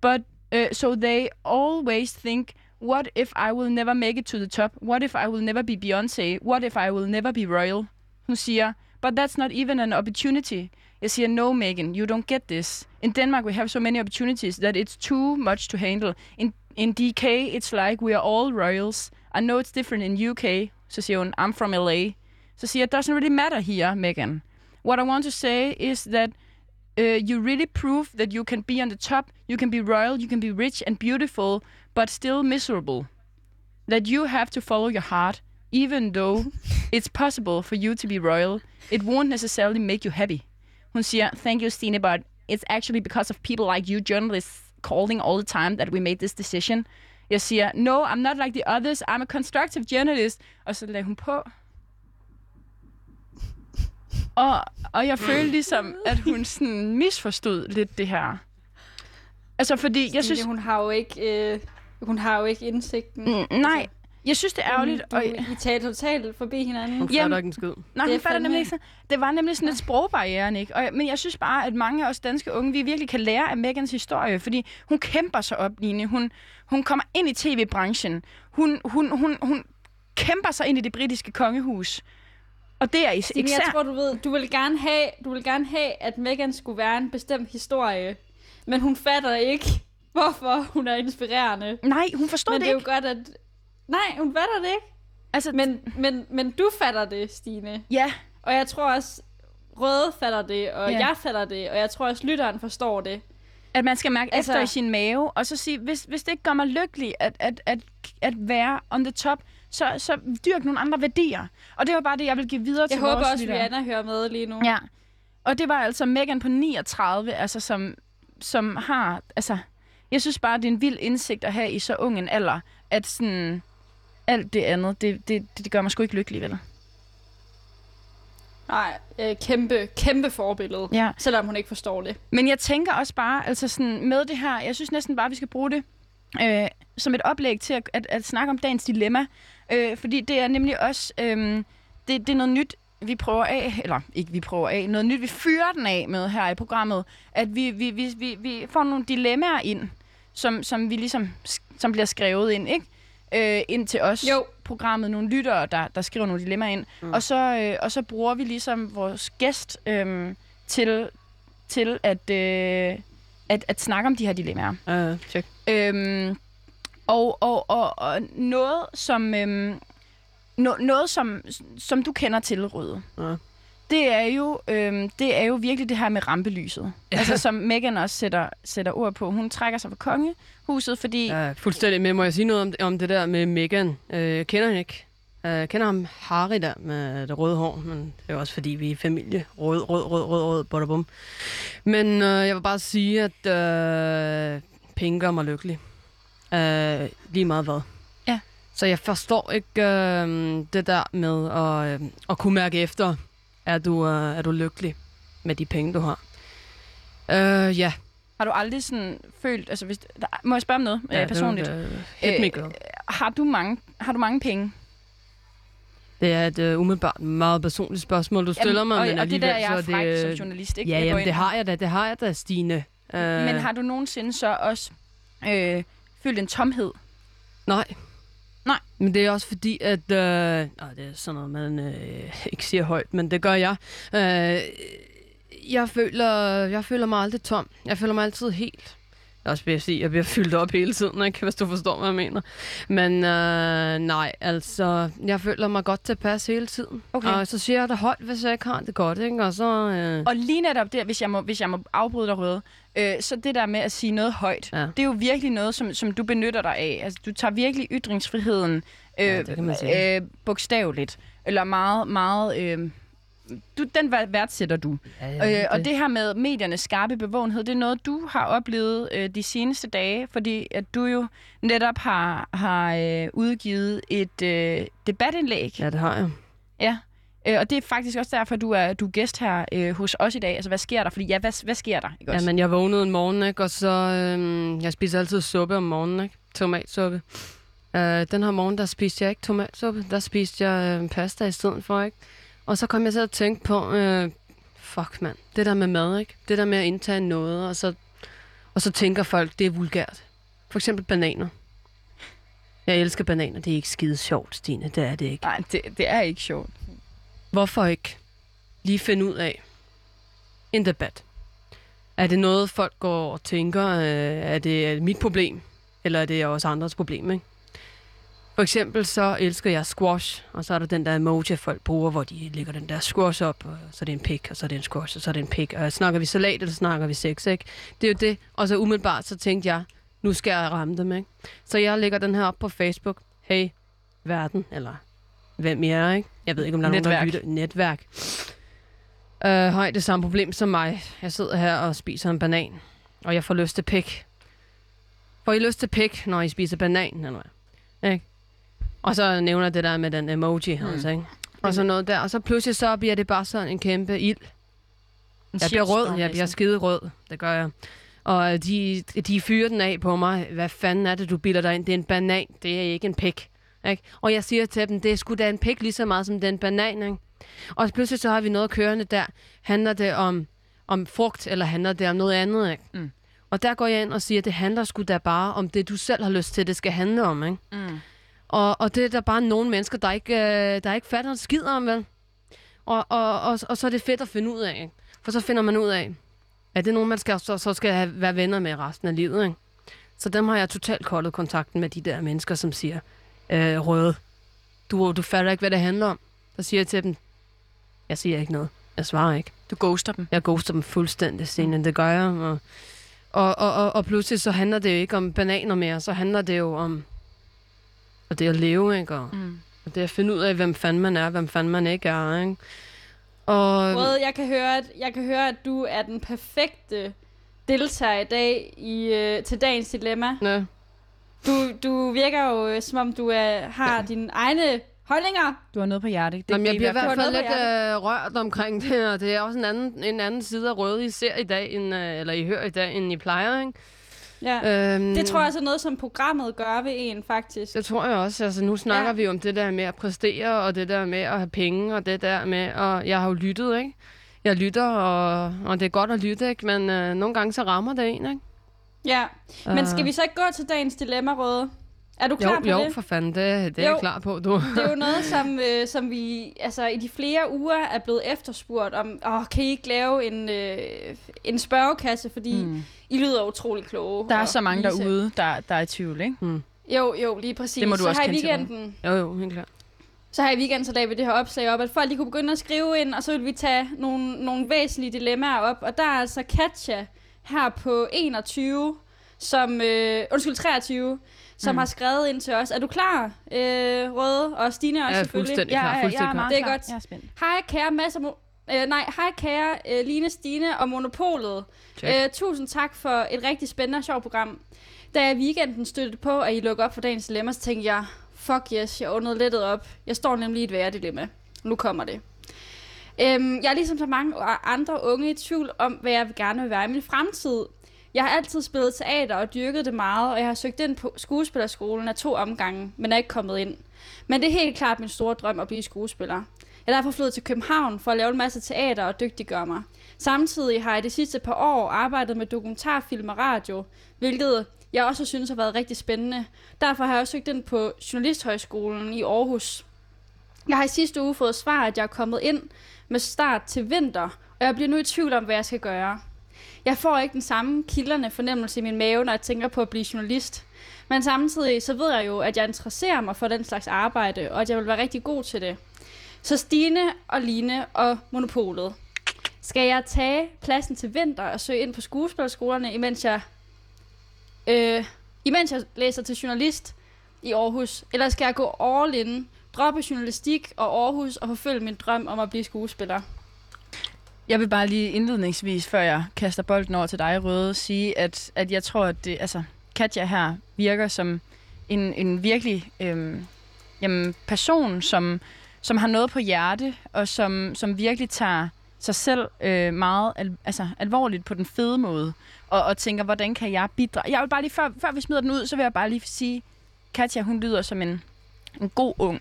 But uh, so they always think, what if I will never make it to the top? What if I will never be Beyonce? What if I will never be royal? Hun siger, but that's not even an opportunity. Jeg siger, no, Megan, you don't get this. In Denmark, we have so many opportunities that it's too much to handle. In, in DK, it's like we are all royals. I know it's different in UK. Så siger hun, I'm from LA. Så siger jeg, doesn't really matter here, Megan. What I want to say is that uh, you really prove that you can be on the top, you can be royal, you can be rich and beautiful, but still miserable. That you have to follow your heart, even though it's possible for you to be royal. It won't necessarily make you happy. Hun siger, thank you, Stine, but it's actually because of people like you, journalists, calling all the time that we made this decision. Jeg siger, no, I'm not like the others. I'm a constructive journalist. Og så lagde hun på. Og, og jeg følte ligesom, at hun sådan misforstod lidt det her. Altså, fordi jeg Jeg synes... hun har jo ikke, øh, hun har jo ikke indsigten. Mm, nej, jeg synes, det er ærgerligt. Du, Og, I taler totalt forbi hinanden. Hun fatter ikke en skid. nej, det hun er fatter fandme- nemlig ikke. Det var nemlig sådan lidt sprogbarrieren, ikke? Og, men jeg synes bare, at mange af os danske unge, vi virkelig kan lære af Megans historie, fordi hun kæmper sig op, Line. Hun, hun kommer ind i tv-branchen. Hun, hun, hun, hun kæmper sig ind i det britiske kongehus. Og det er Stine, især... jeg tror, du ved, du vil, gerne have, du vil gerne have, at Meghan skulle være en bestemt historie. Men hun fatter ikke, hvorfor hun er inspirerende. Nej, hun forstår men det, det er jo ikke. godt, at... Nej, hun fatter det ikke. Altså, men... Men, men, men du fatter det, Stine. Ja, Og jeg tror også, Røde fatter det, og Ja. jeg fatter det, og jeg tror også, lytteren forstår det. at man skal mærke Altså- efter i sin mave, og så sige, hvis, hvis det ikke gør mig lykkelig at, at, at, at være on the top, så, så dyrk nogle andre værdier. Og det var bare det, jeg vil give videre Jeg til håber vores også, at lyttere. Rihanna hører med lige nu. Ja. Og det var altså Megan på 39, altså som, som har, altså, jeg synes bare, det er en vild indsigt at have i så ung en alder, at sådan, alt det andet, det, det, det gør mig sgu ikke lykkelig, vel? Nej, øh, kæmpe, kæmpe forbillede. Ja. Selvom hun ikke forstår det. Men jeg tænker også bare, altså sådan, med det her, jeg synes næsten bare, vi skal bruge det øh, som et oplæg til at, at, at snakke om dagens dilemma. Øh, fordi det er nemlig også, øh, det, det er noget nyt, vi prøver af, eller ikke vi prøver af, noget nyt, vi fyrer den af med her i programmet, at vi, vi, vi, vi, vi får nogle dilemmaer ind, som, som vi ligesom, som bliver skrevet ind, ikke? Øh, ind til os, Jo. programmet, nogle lyttere, der, der skriver nogle dilemmaer ind, mm. og, så, øh, og så bruger vi ligesom vores gæst øh, til, til at, øh, at, at snakke om de her dilemmaer. Uh, check. Øhm, og, og, og, og noget, som, øhm, no, noget som, som du kender til, Røde, Ja. det er jo, øhm, det er jo virkelig det her med rampelyset. Ja. Altså som Megan også sætter, sætter ord på. Hun trækker sig fra kongehuset, fordi... Ja. Fuldstændig. Men må jeg sige noget om, om det der med Megan? Øh, jeg kender hende ikke. Øh, Jeg kender ham Harry der med det røde hår, men det er jo også fordi, vi er familie. Rød, rød, rød, rød, rød, bada Men øh, jeg vil bare sige, at øh, penge gør mig lykkelig. Øh, lige meget hvad. Ja. Så jeg forstår ikke øh, det der med at, øh, at kunne mærke efter, er du, øh, er du lykkelig med de penge, du har. Øh, ja. Har du aldrig sådan følt... Altså, hvis, der, må jeg spørge om noget ja, ja personligt? Det, øh, hit me, girl. har, du mange, har du mange penge? Det er et uh, umiddelbart meget personligt spørgsmål, du stiller mig, og, men og det der, jeg er så fræk det... som journalist, ikke? Ja, jamen, det har jeg da, det har jeg da, Stine. Uh, Men har du nogensinde så også øh, følt en tomhed? Nej. Nej. Men det er også fordi, at... Øh, åh, det er sådan noget, man øh, ikke siger højt, men det gør jeg. Øh, jeg, føler, jeg føler mig aldrig tom. Jeg føler mig altid helt. Også vil jeg sige, jeg bliver fyldt op hele tiden, ikke? hvis du forstår, hvad jeg mener. Men øh, nej, altså, jeg føler mig godt tilpas hele tiden. Okay. Og så siger jeg det højt, hvis jeg ikke har det godt, ikke? Og så... Øh, Og lige netop der, hvis jeg må, hvis jeg må afbryde dig, Røde, øh, så det der med at sige noget højt, Ja. det er jo virkelig noget, som, som du benytter dig af. Altså, du tager virkelig ytringsfriheden øh, Ja, øh, bogstaveligt. Eller meget, meget... Øh, du, den værd- værdsætter du. ja, Øh, og det her med mediernes skarpe bevågenhed, det er noget, du har oplevet øh, de seneste dage, fordi at du jo netop har, har øh, udgivet et øh, debatindlæg. Ja, det har jeg. Ja. Øh, og det er faktisk også derfor, du er, du er gæst her øh, hos os i dag. Altså, hvad sker der? Fordi ja, hvad, hvad sker der? Ikke også? Jamen, jeg vågnede en morgen, ikke? og så... Øhm, jeg spiser altid suppe om morgenen, ikke? Tomatsuppe. Øh, den her morgen, der spiste jeg ikke tomatsuppe. Der spiste jeg øh, pasta i stedet for, ikke? Og så kom jeg til at tænke på... Øh, fuck, mand. Det der med mad, ikke? Det der med at indtage noget, og så, og så tænker folk, det er vulgært. For eksempel bananer. Jeg elsker bananer. Det er ikke skide sjovt, Stine. Det er det ikke. Nej, det, det er ikke sjovt. Hvorfor ikke lige finde ud af en debat? Er det noget, folk går og tænker, øh, er det er det mit problem, eller er det også andres problem? Ikke? For eksempel så elsker jeg squash, og så er der den der emoji, folk bruger, hvor de lægger den der squash op, og så er det en pik, og så er det en squash, og så er det en pik. Og snakker vi salat, eller snakker vi sex, ikke? Det er jo det. Og så umiddelbart så tænkte jeg, nu skal jeg ramme dem, ikke? Så jeg lægger den her op på Facebook. Hey, verden, eller hvem jeg er, ikke? Jeg ved ikke, om der er nogen, Netværk. der lytter. Netværk. Øh, har I det samme problem som mig? Jeg sidder her og spiser en banan, og jeg får lyst til pik. Får I lyst til pik, når I spiser banan, eller hvad? Ikke? Og så nævner det der med den emoji, mm. altså, ikke? Og så noget der, og så pludselig så bliver det bare sådan en kæmpe ild. Jeg bliver rød, jeg bliver skide rød, det gør jeg. Og de, de fyrer den af på mig. Hvad fanden er det, du bilder dig ind? Det er en banan, det er ikke en pik. Ikke? Og jeg siger til dem, det er sgu da en pik lige så meget som den banan. Ikke? Og pludselig så har vi noget kørende der. Handler det om, om frugt, eller handler det om noget andet? Ikke? Mm. Og der går jeg ind og siger, det handler sgu da bare om det, du selv har lyst til, det skal handle om. Ikke? Mm. Og, og det er der bare nogle mennesker, der ikke, øh, der ikke fatter en skid om, vel? Og, og, og, og så er det fedt at finde ud af, ikke? For så finder man ud af, at det er nogen, man skal, så, så skal have, være venner med resten af livet, ikke? Så dem har jeg totalt koldet kontakten med de der mennesker, som siger, øh, Røde, du, du fatter ikke, hvad det handler om. Så siger jeg til dem, jeg siger ikke noget. Jeg svarer ikke. Du ghoster dem. Jeg ghoster dem fuldstændig, Stine. Det gør jeg. Og, og, og, og, og pludselig så handler det jo ikke om bananer mere. Så handler det jo om og det at leve, ikke? Og, Mm. og det at finde ud af, hvem fanden man er, hvem fanden man ikke er, ikke? Og Røde, jeg kan, høre, at, jeg kan høre, at du er den perfekte deltager i dag i, øh, til dagens dilemma. ja, Du, du virker jo, øh, som om du er, har dine egne holdninger. Du har noget på hjertet. Det, Jamen, jeg bliver i hvert fald lidt øh, rørt omkring det, og det er også en anden, en anden side af røde, I ser i dag, end, øh, eller I hører i dag, end I plejer, ikke? Ja. Øhm, Det tror jeg også er noget, som programmet gør ved en, faktisk. Det tror jeg også. Altså, nu snakker Ja. ja. vi om det der med at præstere, og det der med at have penge, og det der med, og jeg har jo lyttet, ikke? Jeg lytter, og, og det er godt at lytte, ikke? Men øh, nogle gange så rammer det en, ikke? Ja. Men Øh, skal vi så ikke gå til dagens dilemma, Røde? Er du klar Jo, på jo, det? for fanden, det, det er Jo. jeg klar på, du. Det er jo noget, som, øh, som vi altså, i de flere uger er blevet efterspurgt om, åh, kan I ikke lave en, øh, en spørgekasse, fordi mm. I lyder utrolig kloge. Der er så mange vise. derude, der, der er i tvivl, ikke? Jo, jo, lige præcis. Det må du så også har i weekenden, Jo, jo, helt klart. så har i weekenden, så lagde vi det her opslag op, at folk de kunne begynde at skrive ind, og så vil vi tage nogle, nogle væsentlige dilemmaer op. Og der er altså Katja her på 21, som, øh, undskyld, 23, som Mm. har skrevet ind til os. Er du klar, øh, Røde? Og Stine også Ja, selvfølgelig. fuldstændig klar, jeg, er- fuldstændig jeg er klar. Det er godt. Jeg er spændt. Hej kære masser mo- øh, nej, hej kære øh, Line, Stine og Monopolet. Øh, tusind tak for et rigtig spændende og sjovt program. Da jeg i weekenden støttede på, at I lukker op for dagens dilemma, så tænkte jeg, fuck yes, jeg åndede lettet op. Jeg står nemlig i et værre dilemma. Nu kommer det. Øhm, jeg er ligesom så mange andre unge i tvivl om, hvad jeg gerne vil være i min fremtid. Jeg har altid spillet teater og dyrket det meget, og jeg har søgt ind på skuespillerskolen af to omgange, men er ikke kommet ind. Men det er helt klart min store drøm at blive skuespiller. Jeg er derfor flyttet til København for at lave en masse teater og dygtiggøre mig. Samtidig har jeg de sidste par år arbejdet med dokumentarfilm og radio, hvilket jeg også synes har været rigtig spændende. Derfor har jeg også søgt ind på Journalisthøjskolen i Aarhus. Jeg har i sidste uge fået svar, at jeg er kommet ind med start til vinter, og jeg bliver nu i tvivl om, hvad jeg skal gøre. Jeg får ikke den samme kilderne fornemmelse i min mave, når jeg tænker på at blive journalist. Men samtidig så ved jeg jo, at jeg interesserer mig for den slags arbejde, og at jeg vil være rigtig god til det. Så Stine og Line og Monopolet. Skal jeg tage pladsen til vinter og søge ind på skuespilskolerne, imens jeg, øh, imens jeg læser til journalist i Aarhus? Eller skal jeg gå all in, droppe journalistik og Aarhus og forfølge min drøm om at blive skuespiller? Jeg vil bare lige indledningsvis, før jeg kaster bolden over til dig, Røde, sige, at, at jeg tror, at det, altså, Katja her virker som en, en virkelig øhm, jamen, person, som, som har noget på hjerte, og som, som virkelig tager sig selv øh, meget al, altså, alvorligt på den fede måde, og, og tænker, hvordan kan jeg bidrage? Jeg vil bare lige, før, før vi smider den ud, så vil jeg bare lige sige, Katja, hun lyder som en, en god ung.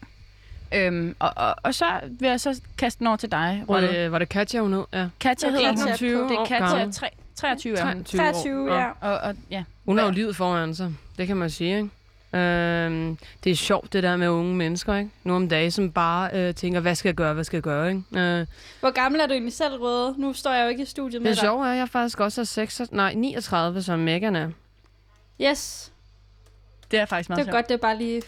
Øhm, og, og, og så vil jeg så kaste den over til dig, Var det, var det Katja, hun hed? Ja. Katja er hedder hun. på- Det er år Katja, gammel. tre, 23 er hun. 23 år. 23, ja. Og, og, ja. Hun har jo livet foran sig. Det kan man sige, ikke? Øhm, det er sjovt, det der med unge mennesker, ikke? Nu om dagen, som bare øh, tænker, hvad skal jeg gøre, hvad skal jeg gøre, ikke? Øh, Hvor gammel er du egentlig selv, Røde? Nu står jeg jo ikke i studiet med det dig. sjove er, at jeg faktisk også er 6, nej, 39, som Megan er. Yes, Det er faktisk meget det er godt, det er bare lige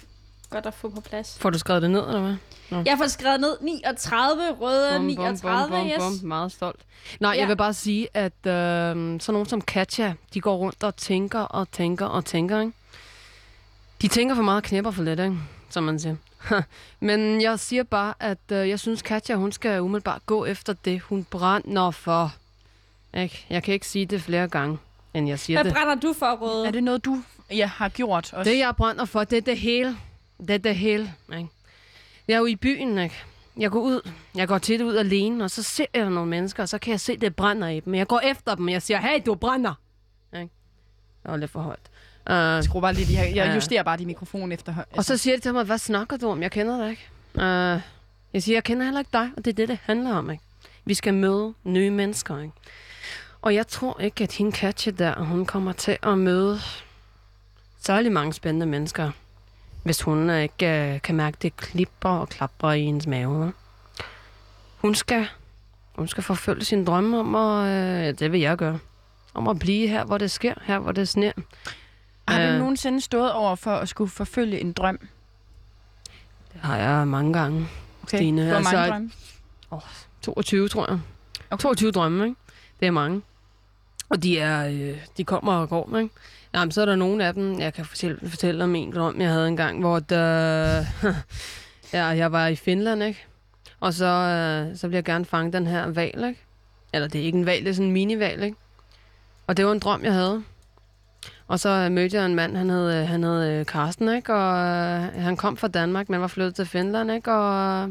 godt at få på plads. Får du skrevet det ned, eller hvad? Jeg får skrevet ned 39, Røde 39, yes. Meget stolt. Nej, Ja. jeg vil bare sige, at øh, sådan nogen som Katja, de går rundt og tænker og tænker og tænker, ikke? De tænker for meget og knæpper for lidt, ikke? Som man siger. Men jeg siger bare, at øh, jeg synes, Katja, hun skal umiddelbart gå efter det, hun brænder for. Ikke? Jeg kan ikke sige det flere gange, end jeg siger Hvad det. brænder du for, Røde? Er det noget, du ja, har gjort også? Det, jeg brænder for, det er det hele. Det er det hele, ikke? Jeg er jo i byen, ikke? Jeg går ud. Jeg går tit ud alene, og så ser jeg nogle mennesker, og så kan jeg se, det brænder i dem. Jeg går efter dem, og jeg siger, hey, du brænder! Ikke? Det var lidt for højt. Uh, Skru bare lidt. Jeg, jeg Ja. justerer bare din mikrofon efter. Altså, og så siger de til mig, hvad snakker du om? Jeg kender dig ikke. Uh, jeg siger, jeg kender heller ikke dig, og det er det, det handler om, ikke? Vi skal møde nye mennesker, ikke? Og jeg tror ikke, at hende Katja der, hun kommer til at møde særlig mange spændende mennesker, hvis hun øh, ikke uh, kan mærke, det klipper og klapper i hendes mave. Hun skal, hun skal forfølge sin drømme om, at, uh, det vil jeg gøre, om at blive her, hvor det sker, her, hvor det sner. har du øh. nogensinde stået over for at skulle forfølge en drøm? Det har jeg mange gange. Okay. Stine, Hvor mange altså- drømme? 22, tror jeg. Okay. 22 drømme, ikke? Det er mange. Og de, er, øh, de kommer og går, ikke? Jamen, så er der nogle af dem, jeg kan fortælle, fortælle om en drøm, jeg havde engang, hvor der, ja, jeg var i Finland, ikke? Og så, øh, så ville jeg gerne fange den her val, ikke? Eller det er ikke en val, det er sådan en minival, ikke? Og det var en drøm, jeg havde. Og så øh, mødte jeg en mand, han hed, øh, han hed øh, Karsten, ikke? Og øh, han kom fra Danmark, men var flyttet til Finland, ikke? Og,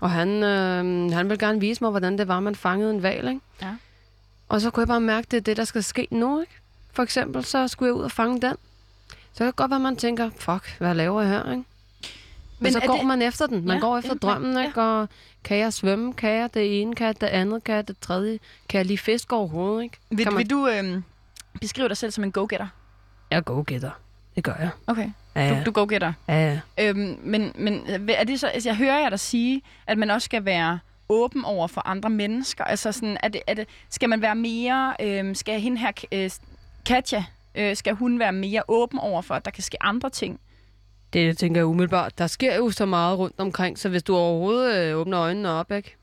og han, øh, han ville gerne vise mig, hvordan det var, man fangede en val, ikke? Ja. Og så kunne jeg bare mærke, det er det, der skal ske nu, ikke? For eksempel, så skulle jeg ud og fange den. Så kan det godt være, man tænker, fuck, hvad laver jeg her, ikke? Men, Men så går det- man efter den. Man Ja, går efter ja, drømmen, ja. ikke? Og kan jeg svømme? Kan jeg det ene? Kan jeg det andet? Kan jeg det tredje? Kan jeg lige fiske overhovedet, ikke? Vil, Kan man- vil du øhm, beskrive dig selv som en go-getter? Jeg er go-getter. Det gør jeg. Okay, Ja, du, ja. du go-getter. ja, ja. Øhm, men, men er det så, altså, jeg hører jer der sige, at man også skal være åben over for andre mennesker. Altså sådan, er det, er det, skal man være mere, øhm, skal hende her, øh, Katja, øh, skal hun være mere åben over for, at der kan ske andre ting? Det tænker jeg umiddelbart. Der sker jo så meget rundt omkring, så hvis du overhovedet øh, åbner øjnene op, ikke?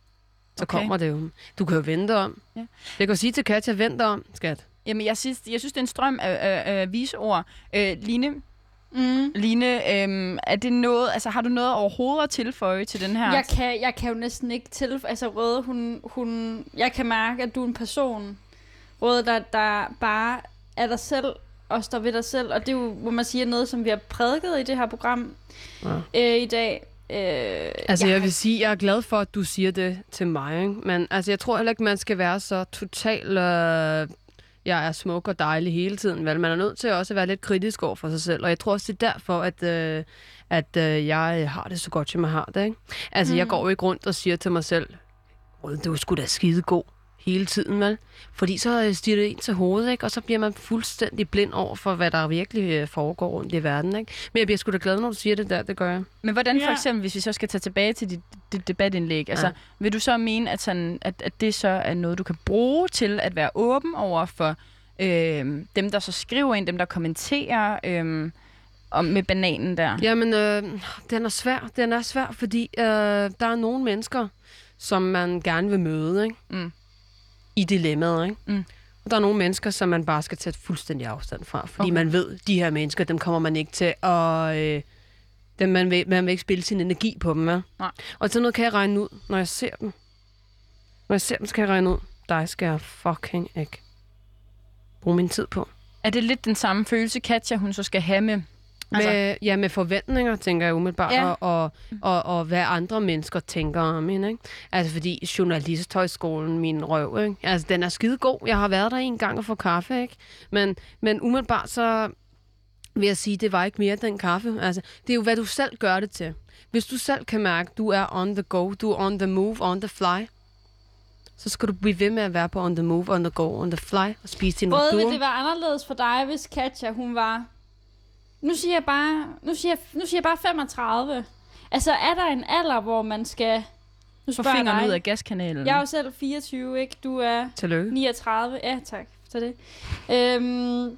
Så Okay. kommer det jo. Du kan jo vente om. Ja. Jeg kan sige til Katja, vente om, skat. Jamen, jeg synes, jeg synes det er en strøm af, af, af viseord. Øh, Line, Mm. Line øhm, er det noget, altså har du noget overhovedet at tilføje til den her? Jeg kan, jeg kan jo næsten ikke til... Altså, Røde, hun, hun... Jeg kan mærke, at du er en person, Røde, der, der bare er dig selv og står ved dig selv. Og det er jo, må man sige, noget, som vi har prædiket i det her program Ja. øh, i dag. Øh, Altså, jeg har- vil sige, jeg er glad for, at du siger det til mig, ikke? Men altså, jeg tror heller ikke, man skal være så total øh, jeg er smuk og dejlig hele tiden. Vel? Man er nødt til også at være lidt kritisk over for sig selv. Og jeg tror også, det er derfor, at, øh, at øh, jeg har det så godt, som jeg har det. Ikke? Altså, mm. jeg går jo ikke rundt og siger til mig selv, "Rød, du er sgu da skide god hele tiden, vel? Fordi så øh, stiger det ind til hovedet, ikke? Og så bliver man fuldstændig blind over for, hvad der virkelig øh, foregår rundt i verden, ikke? Men jeg bliver sgu da glad, når du siger det der, det gør jeg. Men hvordan for eksempel, hvis vi så skal tage tilbage til dit, dit debatindlæg, altså, Ja. vil du så mene, at, sådan, at, at det så er noget, du kan bruge til at være åben over for øh, dem, der så skriver ind, dem, der kommenterer øh, om, med bananen der? Jamen, øh, den er svær. Den er svær, fordi øh, der er nogle mennesker, som man gerne vil møde, ikke? Mm. I dilemmaet, ikke? Mm. Og der er nogle mennesker, som man bare skal tage fuldstændig afstand fra, fordi Okay. man ved, de her mennesker, dem kommer man ikke til at... Øh, dem, man, vil, man vil ikke spille sin energi på dem, ja? Nej. Og sådan noget kan jeg regne ud, når jeg ser dem. Når jeg ser dem, så kan jeg regne ud, dig skal jeg fucking ikke bruge min tid på. Er det lidt den samme følelse, Katja, hun så skal have med? Altså- Med, ja, med forventninger, tænker jeg umiddelbart, Ja. og, og, og, og hvad andre mennesker tænker om hende. Ikke? Altså, fordi journalisthøjskolen, min røv, ikke? Altså, den er skide god. Jeg har været der en gang og få kaffe, ikke? Men, men umiddelbart så vil jeg sige, det var ikke mere den kaffe. Altså, det er jo, hvad du selv gør det til. Hvis du selv kan mærke, du er on the go, du er on the move, on the fly, så skal du blive ved med at være på on the move, on the go, on the fly, og spise din Både Rødduer. det være anderledes for dig, hvis Katja, hun var... Nu siger jeg bare, nu siger jeg, nu siger jeg bare 35. Altså, er der en alder, hvor man skal... Nu spørger fingeren dig. ud af gaskanalen. Jeg er jo selv 24, ikke? Du er Tillykke. 39. Ja, tak for det. Øhm,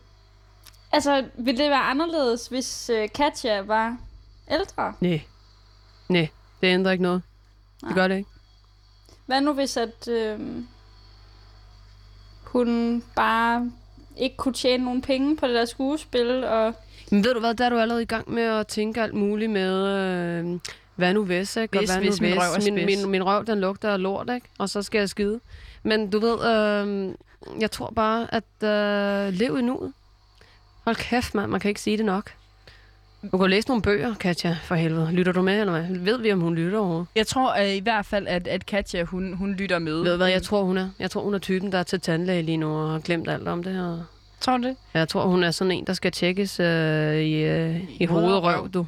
altså, vil det være anderledes, hvis øh, Katja var ældre? Nej. Nej, det ændrer ikke noget. Nej. Det gør det ikke. Hvad nu hvis, at øh, hun bare ikke kunne tjene nogen penge på det der skuespil, og Men ved du hvad, der er du allerede i gang med at tænke alt muligt med, øh, hvad nu hvis, ikke? Hvis- og hvad hvis nu min røv er min, spids. min, min røv, den lugter af lort, ikke? Og så skal jeg skide. Men du ved, øh, jeg tror bare, at øh, lev i nuet. Hold kæft, mand, man kan ikke sige det nok. Du kan læse nogle bøger, Katja, for helvede. Lytter du med, eller hvad? Ved vi, om hun lytter overhovedet? Jeg tror uh, i hvert fald, at, at Katja, hun, hun lytter med. Ved hvad, jeg tror, hun er? Jeg tror, hun er typen, der er til tandlæge lige nu og har glemt alt om det her. Tror du det? Jeg tror, hun er sådan en, der skal tjekkes øh, i, øh, i, i hoved og røv, du.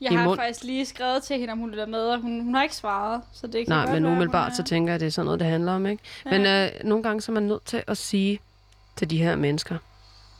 jeg har mund. faktisk lige skrevet til hende, om hun lytter med, og hun, hun har ikke svaret, så det kan Nej, godt men være, umiddelbart så er- tænker jeg, at det er sådan noget, det handler om, ikke? Ja. Men øh, nogle gange så er man nødt til at sige til de her mennesker,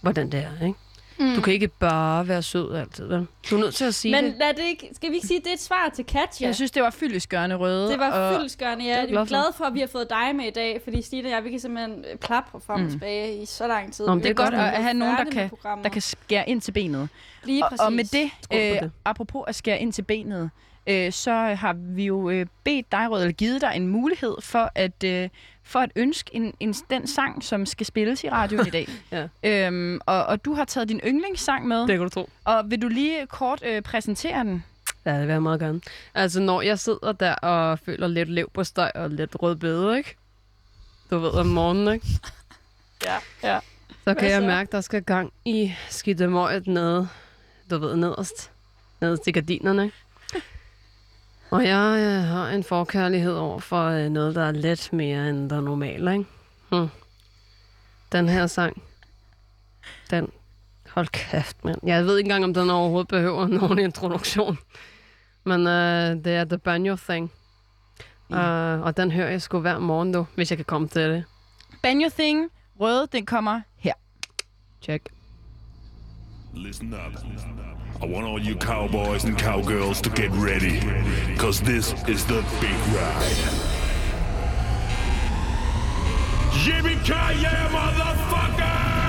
hvordan det er, ikke? Mm. Du kan ikke bare være sød altid, vel? Du er nødt til at sige Men det. lad det ikke, skal vi ikke sige, at det er et svar til Katja? Jeg synes, det var fyldesgørende røde. det var og- fyldesgørende, ja. jeg er glad for, at vi har fået dig med i dag, fordi Stine og jeg, vi kan simpelthen øh, plapre frem og Mm. tilbage i så lang tid. Nå, det er godt at have nogen, der kan- der kan skære ind til benet. Lige Og, præcis. og med det, øh, det. apropos at skære ind til benet, øh, så har vi jo øh, bedt dig, Rød, eller givet dig en mulighed for at, øh, for at ønske en, en, den sang, som skal spilles i radioen i dag. Ja. øhm, og, og du har taget din yndlingssang med, Det kan du tro. og vil du lige kort øh, præsentere den? Ja, det vil jeg meget gerne. Altså, når jeg sidder der og føler lidt lev på steg og lidt rød bede, ikke? Du ved, om morgenen, ikke? Ja. ja. Så kan Hvad jeg så? mærke, der skal gang i skidtemøjet nede, du ved, nederst. Nederst i gardinerne? Og jeg øh, har en forkærlighed over for øh, noget, der er lidt mere end der normale, ikke? Hmm. Den her sang, den, hold kæft, mand. Jeg ved ikke engang, om den overhovedet behøver nogen introduktion. Men øh, det er The Banjo Thing. Ja. Uh, og den hører jeg sgu hver morgen, du, hvis jeg kan komme til det. Banjo Thing, Røde, den kommer her. Check. Listen up. I want all you cowboys and cowgirls to get ready, cause this is the big ride. Yippee-ki-yay, motherfucker!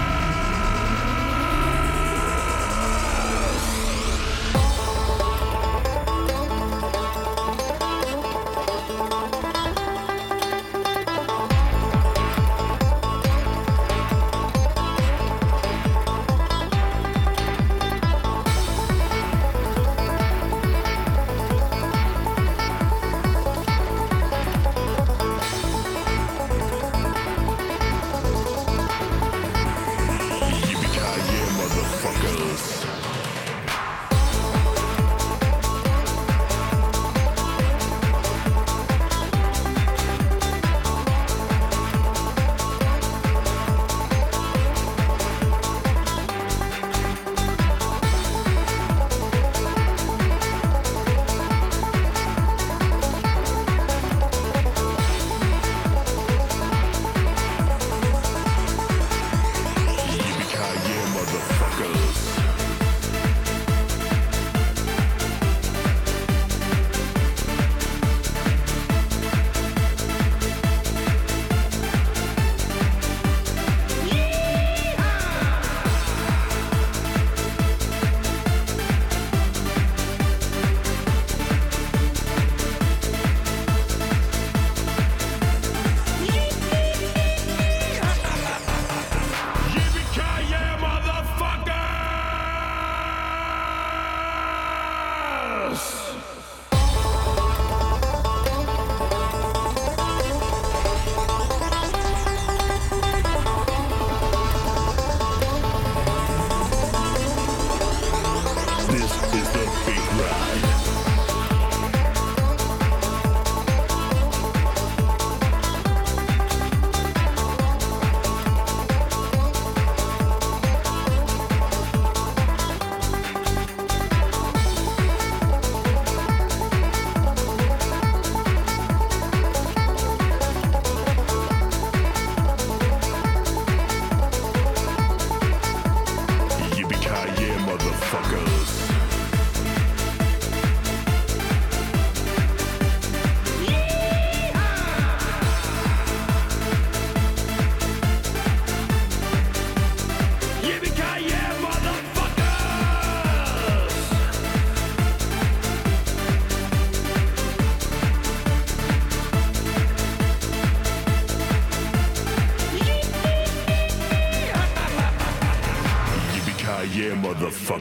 this.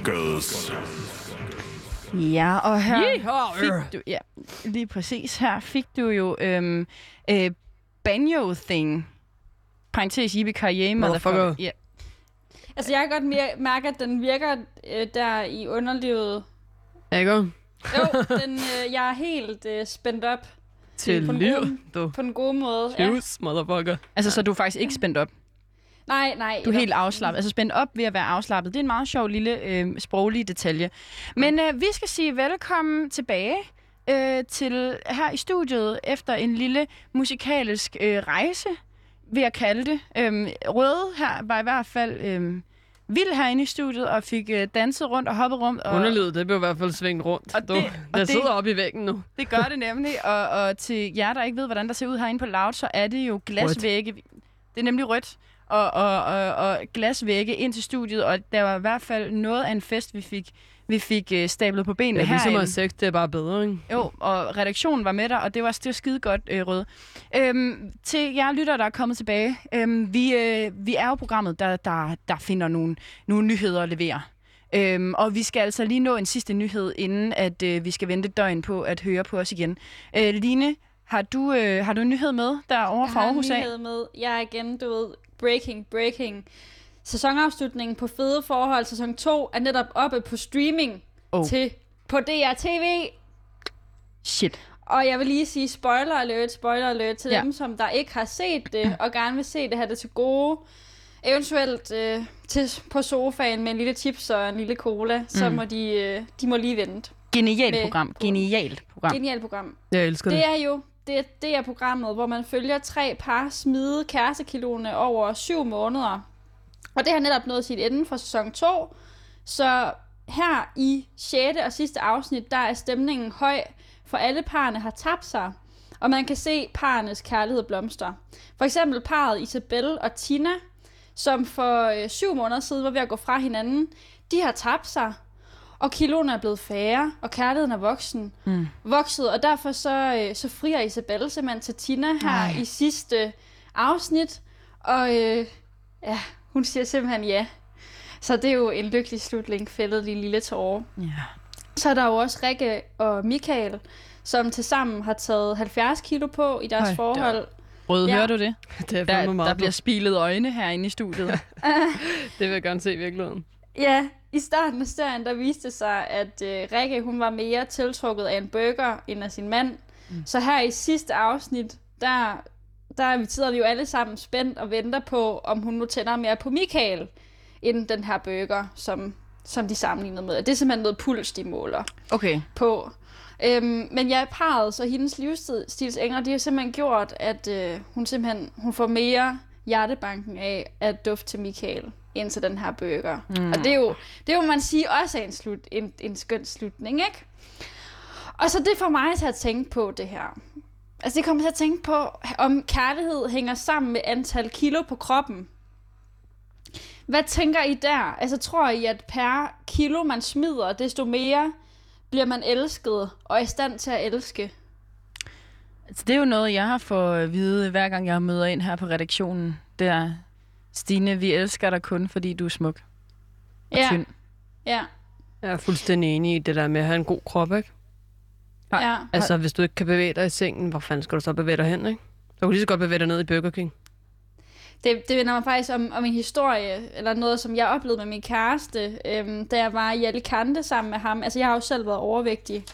Motherfuckers. Ja, og her Yeehaw! fik du, ja, lige præcis, her fik du jo øhm, øh, Banjo Thing. Parentes Yippie Karriere, motherfucker. Ja. Altså, jeg kan godt mere mærke, at den virker øh, der i underlivet. Ikke? Jo, den, øh, jeg er helt øh, spændt op Til liv, gode- du. på den gode måde. Ja. Juice, motherfucker. Altså, så du er faktisk ikke spændt op. Nej, nej. Du er helt afslappet. Altså spændt op ved at være afslappet. Det er en meget sjov lille øh, sproglig detalje. Men øh, vi skal sige velkommen tilbage øh, til her i studiet efter en lille musikalsk øh, rejse, vil jeg kalde det. Øhm, Røde her var i hvert fald øh, vild herinde i studiet og fik øh, danset rundt og hoppet rundt. Og, Underlivet, det blev i hvert fald svinget rundt. Og du. det- og der det- sidder oppe i væggen nu. Det gør det nemlig, og, og til jer, der ikke ved, hvordan der ser ud herinde på Loud, så er det jo glasvægge. Det er nemlig rødt, og, og, og, og glasvægge ind til studiet, og der var i hvert fald noget af en fest, vi fik, vi fik uh, stablet på benene Ja, ligesom herinde. at sex, det er bare bedre, ikke? Jo, og redaktionen var med der, og det var, det var skide godt øh, rød. Øhm, til jer lytter, der er kommet tilbage. Øhm, vi, øh, vi er jo programmet, der, der, der finder nogle, nogle nyheder at levere. Øhm, og vi skal altså lige nå en sidste nyhed, inden at øh, vi skal vente døgn på at høre på os igen. Øh, Line, har du, øh, har du en nyhed med derovre Jeg fra har en Aarhus af? nyhed med. Jeg er igen, du ved, breaking, breaking. Sæsonafslutningen på Fede Forhold, sæson 2, er netop oppe på streaming Oh. til på DRTV. Shit. Og jeg vil lige sige spoiler alert, spoiler alert til Ja. dem, som der ikke har set det, og gerne vil se det, have det til gode. Eventuelt øh, til, på sofaen med en lille chips og en lille cola, mm. så må de, øh, de må lige vente. Genialt program. Genialt program. Genialt program. Jeg elsker det. Det er jo det, det er programmet, hvor man følger tre par smide kærestekiloene over syv måneder. Og det har netop nået sit ende for sæson 2. Så her i 6. og sidste afsnit, der er stemningen høj, for alle parerne har tabt sig. Og man kan se parernes kærlighed blomster. For eksempel parret Isabel og Tina, som for øh, syv måneder siden var ved at gå fra hinanden, de har tabt sig. Og kiloene er blevet færre, og kærligheden er voksen, mm. vokset, og derfor så, øh, så frier Isabelle simpelthen til Tina her Ej. I sidste afsnit, og øh, ja, hun siger simpelthen ja. Så det er jo en lykkelig slutning, fældet de lille tårer. Ja. Så er der jo også Rikke og Michael, som tilsammen har taget 70 kilo på i deres da forhold. Rød, Ja. hører du det? Det er Der, der bliver spilet øjne herinde i studiet. Det vil jeg gerne se i virkeligheden. Ja, i starten af serien, der viste det sig, at øh, Rikke, hun var mere tiltrukket af en burger end af sin mand. Mm. Så her i sidste afsnit, der, der sidder vi jo alle sammen spændt og venter på, om hun nu tænder mere på Michael, end den her burger, som, som de sammenlignede med. Det er simpelthen noget puls, de måler Okay. på. Øhm, men ja, parret og hendes livsstilsengler, de har simpelthen gjort, at øh, hun simpelthen hun får mere hjertebanken af at dufte til Michael ind til den her burger. Mm. Og det er jo, det jo, man siger, også er en, slut, en, en skøn slutning, ikke? Og så det får mig til at tænke på det her. Altså det kommer til at tænke på, om kærlighed hænger sammen med antal kilo på kroppen. Hvad tænker I der? Altså tror I, at per kilo man smider, desto mere bliver man elsket og er i stand til at elske? Altså, det er jo noget, jeg har fået at vide, hver gang jeg møder ind her på redaktionen. Det er, Stine, vi elsker dig kun, fordi du er smuk og Ja, tynd. ja, Jeg er fuldstændig enig i det der med at have en god krop, ikke? ja. Altså, hvis du ikke kan bevæge dig i sengen, hvor fanden skal du så bevæge dig hen, ikke? Så kan du lige så godt bevæge dig ned i Burger King. Det, det minder mig faktisk om, om en historie, eller noget, som jeg oplevede med min kæreste, øhm, da jeg var i Alicante sammen med ham. Altså, jeg har jo selv været overvægtig.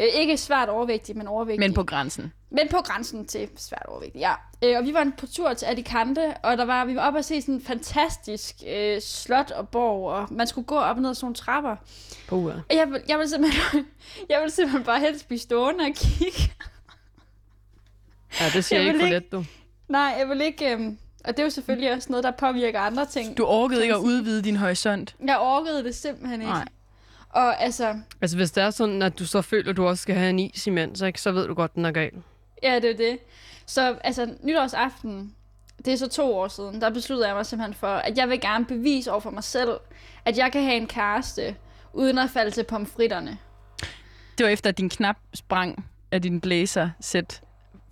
Øh, ikke svært overvægtig, men overvægtig. Men på grænsen. Men på grænsen til svært overvægtig, ja. Øh, og vi var på tur til Alicante, og der var, vi var oppe og se sådan en fantastisk øh, slot og borg, og man skulle gå op og ned ad sådan nogle trapper. Puh, ja. Og jeg, vil- jeg, vil simpelthen, jeg vil simpelthen bare helst blive stående og kigge. ja, det siger Jeg jeg ikke for let, du. Nej, jeg vil ikke... Øhm, og det er jo selvfølgelig også noget, der påvirker andre ting. Du orkede ikke at udvide din horisont. Jeg orkede det simpelthen ikke. Nej. Og altså, Altså, hvis det er sådan, at du så føler, at du også skal have en is imens, ikke? så ved du godt, den er gal. ja, det er det. Så altså, nytårsaften, det er så to år siden, der besluttede jeg mig simpelthen for, at jeg vil gerne bevise over for mig selv, at jeg kan have en kæreste, uden at falde til pomfritterne. Det var efter, at din knap sprang af din blazer sæt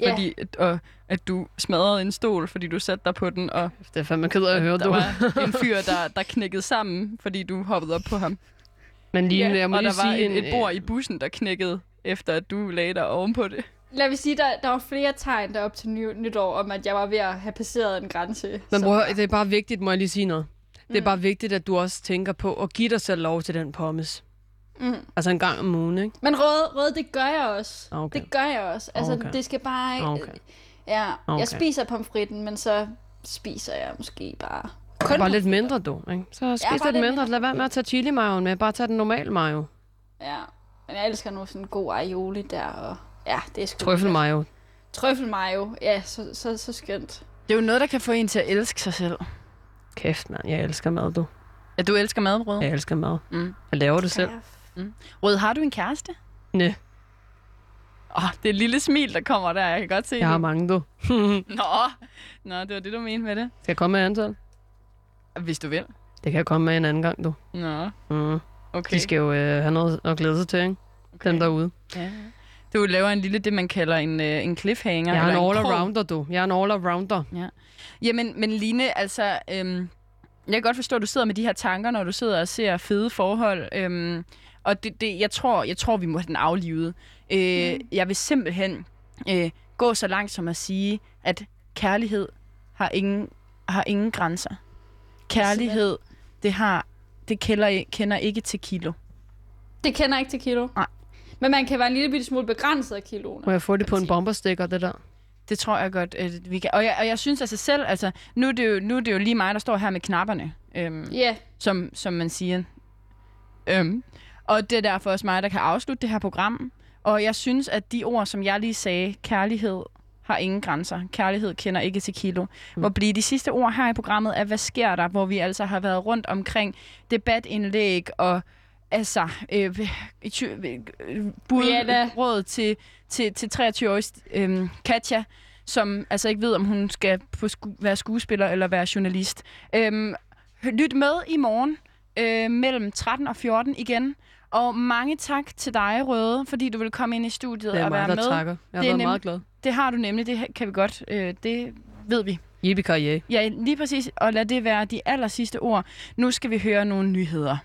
Ja. fordi at, og, at du smadrede en stol, fordi du satte dig på den, og Det er fandme ked af at høre, der du. var en fyr, der, der knækkede sammen, fordi du hoppede op på ham. Men lige, Ja, jeg må og lige der var sige... en, en, et bord i bussen, der knækkede, efter at du lagde dig ovenpå det. Lad mig sige, der, der var flere tegn derop til ny, nytår, om at jeg var ved at have passeret en grænse. Men høre, det er bare vigtigt, må jeg lige sige noget. Det er Mm. bare vigtigt, at du også tænker på at give dig selv lov til den pommes. Mm. Altså en gang om ugen, ikke? Men rød, rød, det gør jeg også. Okay. Det gør jeg også. Altså, Okay. det skal bare ikke... Okay. Ja, Okay. jeg spiser pomfritten, men så spiser jeg måske bare... Kun bare lidt mindre, du. Ikke? Så spis bare lidt lidt mindre. mindre. Lad være med at tage chili mayoen med. Bare tag den normale mayo. Ja, men jeg elsker nu sådan en god aioli der, og ja, det er sgu... Trøffel mayo. Trøffel mayo, ja, så, så, så skønt. Det er jo noget, der kan få en til at elske sig selv. Kæft, mand. Jeg elsker mad, du. Ja, du elsker madbrød. Jeg elsker mad. Mm. Jeg laver det selv. Ja. Rød, har du en kæreste? Næ, Åh, oh, det er et lille smil, der kommer der. Jeg kan godt se jeg har det. mange, du. Nå, Nå, det var det, du mente med det. Skal jeg komme med antal? Hvis du vil. Det kan jeg komme med en anden gang, du. Nå, Mm. okay. De skal jo øh, have noget at glæde sig til, ikke? okay. Dem derude. Ja. Du laver en lille, det man kalder en, øh, en cliffhanger. Jeg er en eller krog. all-arounder, du. Jeg er en all-arounder. Jamen, men Line, altså... Øhm, jeg kan godt forstå, at du sidder med de her tanker, når du sidder og ser fede forhold. Øhm, og det, det, jeg, tror, jeg tror, vi må have den aflivet. Øh, mm. Jeg vil simpelthen øh, gå så langt som at sige, at kærlighed har ingen, har ingen grænser. Kærlighed, det har det kender, kender ikke til kilo. Det kender ikke til kilo. Nej. Men man kan være en lille bitte smule begrænset af kiloene. Må jeg få det på en sige. bomberstikker, det der? Det tror jeg godt, at vi kan. Og jeg, og jeg synes altså selv, altså, nu er, det jo, nu er det jo lige mig, der står her med knapperne. Øhm, Ja, som, som man siger. Øhm. Og det er derfor også mig, der kan afslutte det her program. Og jeg synes, at de ord, som jeg lige sagde, kærlighed har ingen grænser. Kærlighed kender ikke til kilo. Mm. Må blive de sidste ord her i programmet af, hvad sker der, hvor vi altså har været rundt omkring debatindlæg og altså øh, øh, bud, Rihanna. råd til, til, til 23-årige øh, Katja, som altså ikke ved, om hun skal på sku- være skuespiller eller være journalist. Øhm, lyt med i morgen øh, mellem 13 og 14 igen. Og mange tak til dig, Røde, fordi du vil komme ind i studiet Det er og være mig, der med. takker. Jeg har Det er været nem- meget glad. Det har du nemlig, det kan vi godt. Øh, det ved vi. Yippie Ja, lige præcis. Og lad det være de aller sidste ord. Nu skal vi høre nogle nyheder.